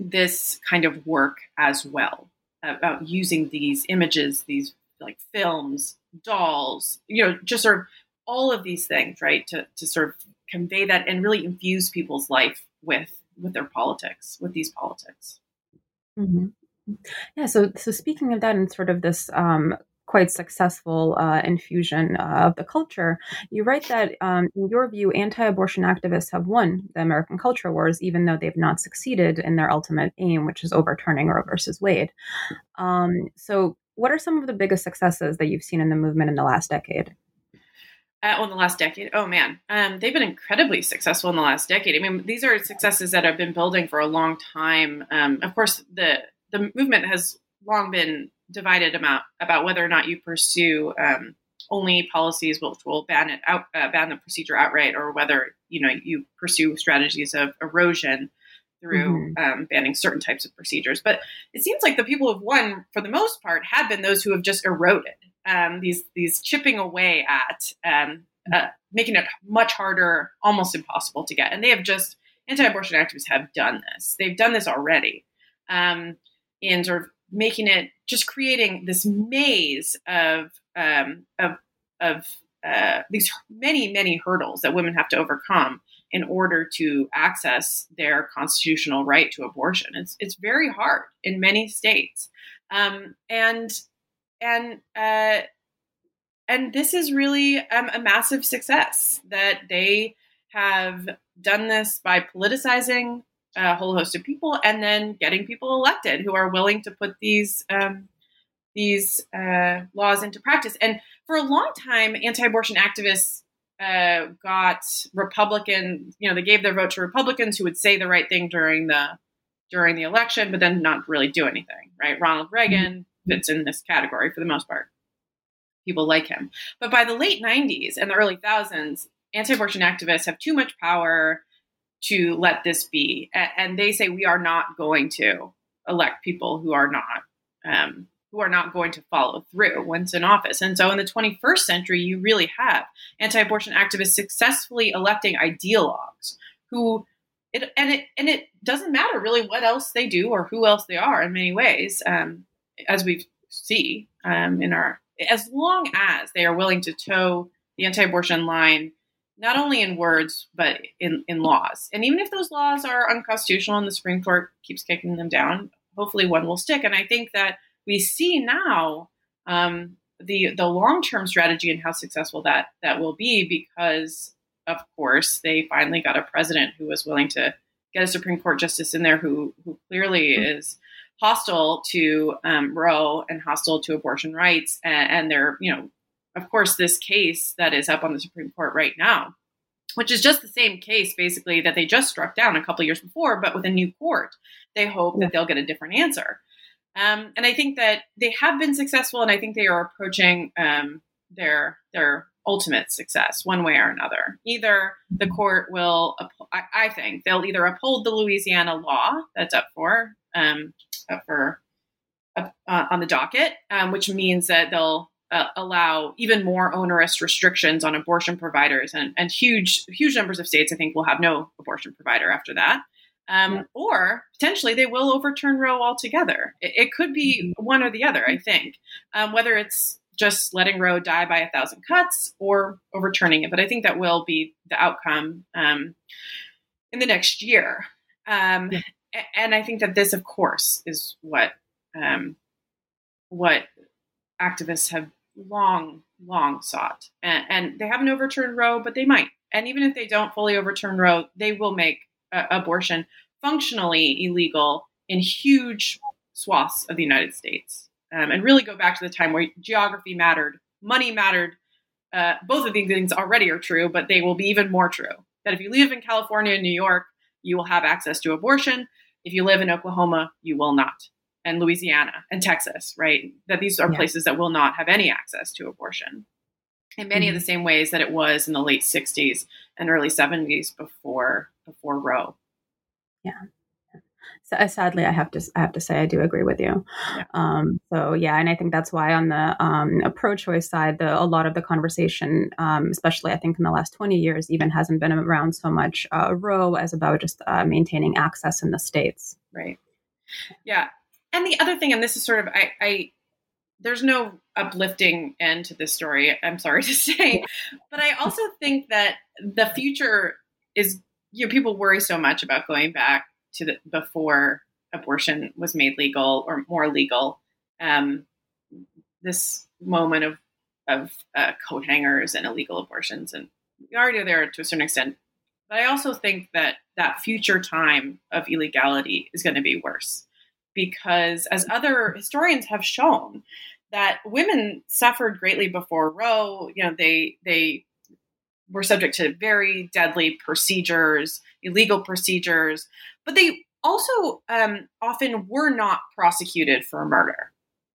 this kind of work as well about using these images, these like films, dolls, you know, just sort of all of these things, right, to, to sort of convey that and really infuse people's life with with their politics, with these politics. Mm-hmm. Yeah. So, so speaking of that, and sort of this um, quite successful uh, infusion of the culture. You write that, um, in your view, anti abortion activists have won the American culture wars, even though they've not succeeded in their ultimate aim, which is overturning Roe versus Wade. Um, so, what are some of the biggest successes that you've seen in the movement in the last decade? Uh, well, in the last decade, oh man, um, they've been incredibly successful in the last decade. I mean, these are successes that have been building for a long time. Um, of course, the the movement has long been divided about about whether or not you pursue um, only policies which will ban it out, uh, ban the procedure outright, or whether you know you pursue strategies of erosion through mm-hmm. um, banning certain types of procedures. But it seems like the people who've won, for the most part, have been those who have just eroded um, these these chipping away at um, uh, making it much harder, almost impossible to get. And they have just anti-abortion activists have done this. They've done this already um, in sort of making it just creating this maze of um, of of uh, these many many hurdles that women have to overcome in order to access their constitutional right to abortion. It's it's very hard in many states, um, and and uh, and this is really um, a massive success that they have done this by politicizing a whole host of people, and then getting people elected who are willing to put these um, these uh, laws into practice. And for a long time, anti-abortion activists uh, got Republican. You know, they gave their vote to Republicans who would say the right thing during the during the election, but then not really do anything. Right? Ronald Reagan fits in this category for the most part. People like him, but by the late '90s and the early thousands, anti-abortion activists have too much power to let this be. And they say we are not going to elect people who are not um, who are not going to follow through once in office. And so in the 21st century, you really have anti-abortion activists successfully electing ideologues who it and it and it doesn't matter really what else they do or who else they are in many ways, um, as we see um, in our as long as they are willing to toe the anti-abortion line not only in words but in, in laws and even if those laws are unconstitutional and the supreme court keeps kicking them down hopefully one will stick and i think that we see now um, the the long term strategy and how successful that that will be because of course they finally got a president who was willing to get a Supreme Court justice in there who who clearly mm-hmm. is hostile to um, Roe and hostile to abortion rights and, and they're you know of course this case that is up on the Supreme Court right now which is just the same case basically that they just struck down a couple years before but with a new court they hope that they'll get a different answer um, and I think that they have been successful, and I think they are approaching um, their their ultimate success one way or another. Either the mm-hmm. court will, I, I think they'll either uphold the Louisiana law that's up for um, up for uh, on the docket, um, which means that they'll uh, allow even more onerous restrictions on abortion providers, and, and huge huge numbers of states I think will have no abortion provider after that. Um, yeah. Or potentially they will overturn Roe altogether. It, it could be mm-hmm. one or the other, I think, um, whether it's just letting Roe die by a thousand cuts or overturning it. But I think that will be the outcome um, in the next year. Um, yeah. And I think that this, of course, is what um, what activists have long, long sought. And, and, they haven't overturned Roe, but they might. And even if they don't fully overturn Roe, they will make uh, abortion functionally illegal in huge swaths of the United States. Um, and really go back to the time where geography mattered, money mattered. Uh, both of these things already are true, but they will be even more true. That if you live in California and New York, you will have access to abortion. If you live in Oklahoma, you will not. And Louisiana and Texas, right? That these are yeah. places that will not have any access to abortion in many mm-hmm. of the same ways that it was in the late 60s and early 70s before before Roe. Yeah. So, uh, sadly, I have to I have to say I do agree with you. Yeah. Um, so yeah, and I think that's why on the um, pro-choice side, the, a lot of the conversation, um, especially I think in the last twenty years, even hasn't been around so much uh, Roe as about just uh, maintaining access in the states. Right. Yeah, and the other thing, and this is sort of I, I there's no uplifting end to this story. I'm sorry *laughs* to say, but I also think that the future is you know people worry so much about going back to the before abortion was made legal or more legal. Um, this moment of of uh, coat hangers and illegal abortions, and we already are there to a certain extent. But I also think that that future time of illegality is going to be worse because, as other historians have shown, that women suffered greatly before Roe. You know, they they were subject to very deadly procedures, illegal procedures, but they also um, often were not prosecuted for murder.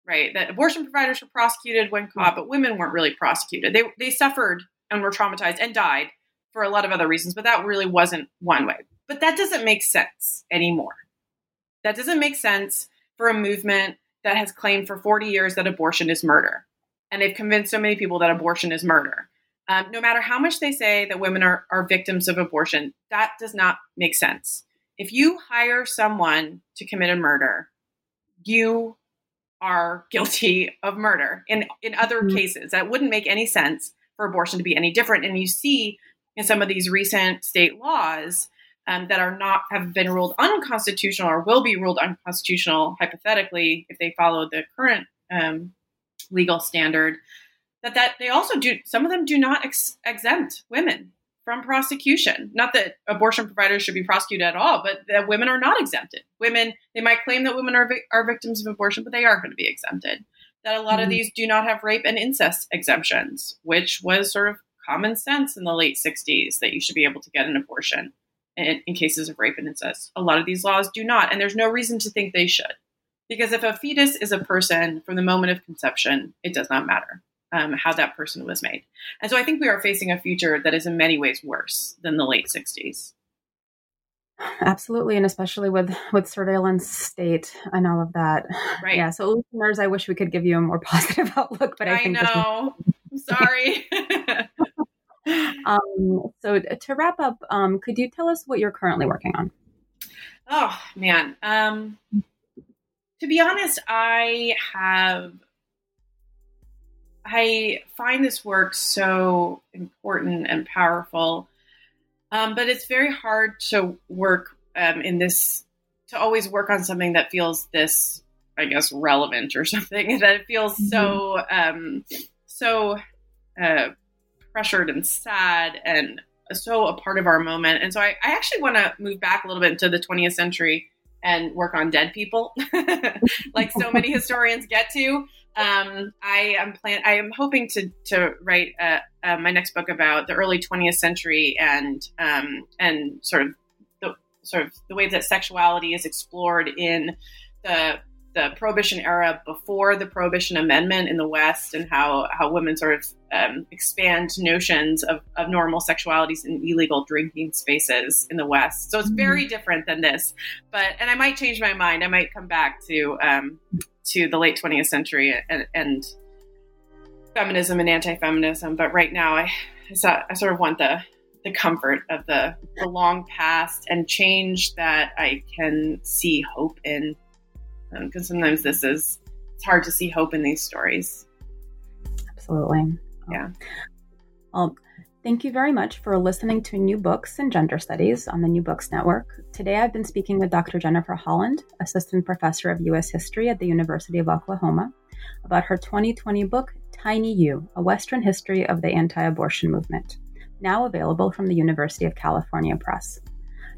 Right, that abortion providers were prosecuted when caught, but women weren't really prosecuted. They they suffered and were traumatized and died for a lot of other reasons, but that really wasn't one way. But that doesn't make sense anymore. That doesn't make sense for a movement that has claimed for 40 years that abortion is murder. And they've convinced so many people that abortion is murder. Um, no matter how much they say that women are, are victims of abortion, that does not make sense. If you hire someone to commit a murder, you are guilty of murder. In in other mm-hmm. cases, that wouldn't make any sense for abortion to be any different. And you see in some of these recent state laws um, that are not have been ruled unconstitutional or will be ruled unconstitutional hypothetically if they follow the current um, legal standard that that they also do some of them do not ex- exempt women from prosecution. Not that abortion providers should be prosecuted at all but that women are not exempted. Women they might claim that women are, vi- are victims of abortion but they are going to be exempted. That a lot mm-hmm. of these do not have rape and incest exemptions which was sort of common sense in the late 60s that you should be able to get an abortion in, in cases of rape and incest. A lot of these laws do not, and there's no reason to think they should. Because if a fetus is a person from the moment of conception, it does not matter um, how that person was made. And so I think we are facing a future that is in many ways worse than the late 60s. Absolutely, and especially with with surveillance state and all of that. Right. Yeah. So, listeners, I wish we could give you a more *laughs* positive outlook, but I, I think know. I'm sorry. *laughs* um, so, to wrap up, um, could you tell us what you're currently working on? Oh man. Um, to be honest, I have. I find this work so important and powerful um, but it's very hard to work um, in this, to always work on something that feels this, I guess, relevant or *laughs* something that it feels mm-hmm. so, um, so uh, pressured and sad and so a part of our moment. And so I, I actually want to move back a little bit into the 20th century and work on dead people, *laughs* like so many historians get to. Um, I am plan. I am hoping to to write uh, uh, my next book about the early 20th century and um, and sort of the sort of the ways that sexuality is explored in the the prohibition era before the prohibition amendment in the west and how how women sort of um, expand notions of, of normal sexualities in illegal drinking spaces in the west. So it's very mm-hmm. different than this. But and i might change my mind. I might come back to um, to the late 20th century and, and feminism and anti-feminism. But right now I, I sort of want the the comfort of the, the long past and change that I can see hope in. Because um, sometimes this is it's hard to see hope in these stories. Absolutely yeah um, well Thank you very much for listening to New Books in Gender Studies on the New Books Network. Today I've been speaking with Dr. Jennifer Holland, Assistant Professor of U.S. History at the University of Oklahoma, about her 2020 book, Tiny You A Western History of the Anti Abortion Movement, now available from the University of California Press.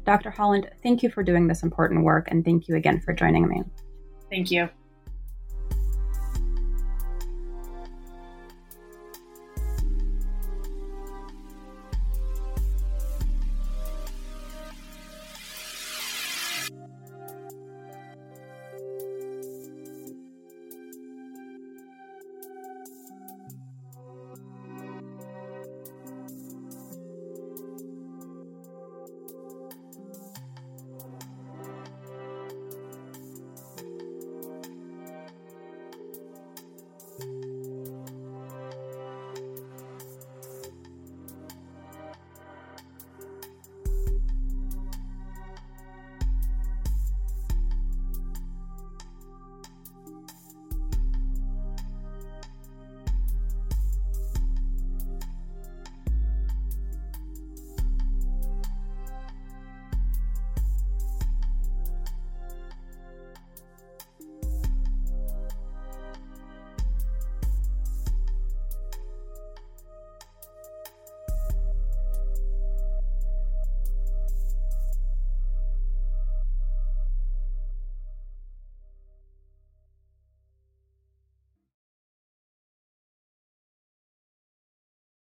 Dr. Holland, thank you for doing this important work and thank you again for joining me. Thank you.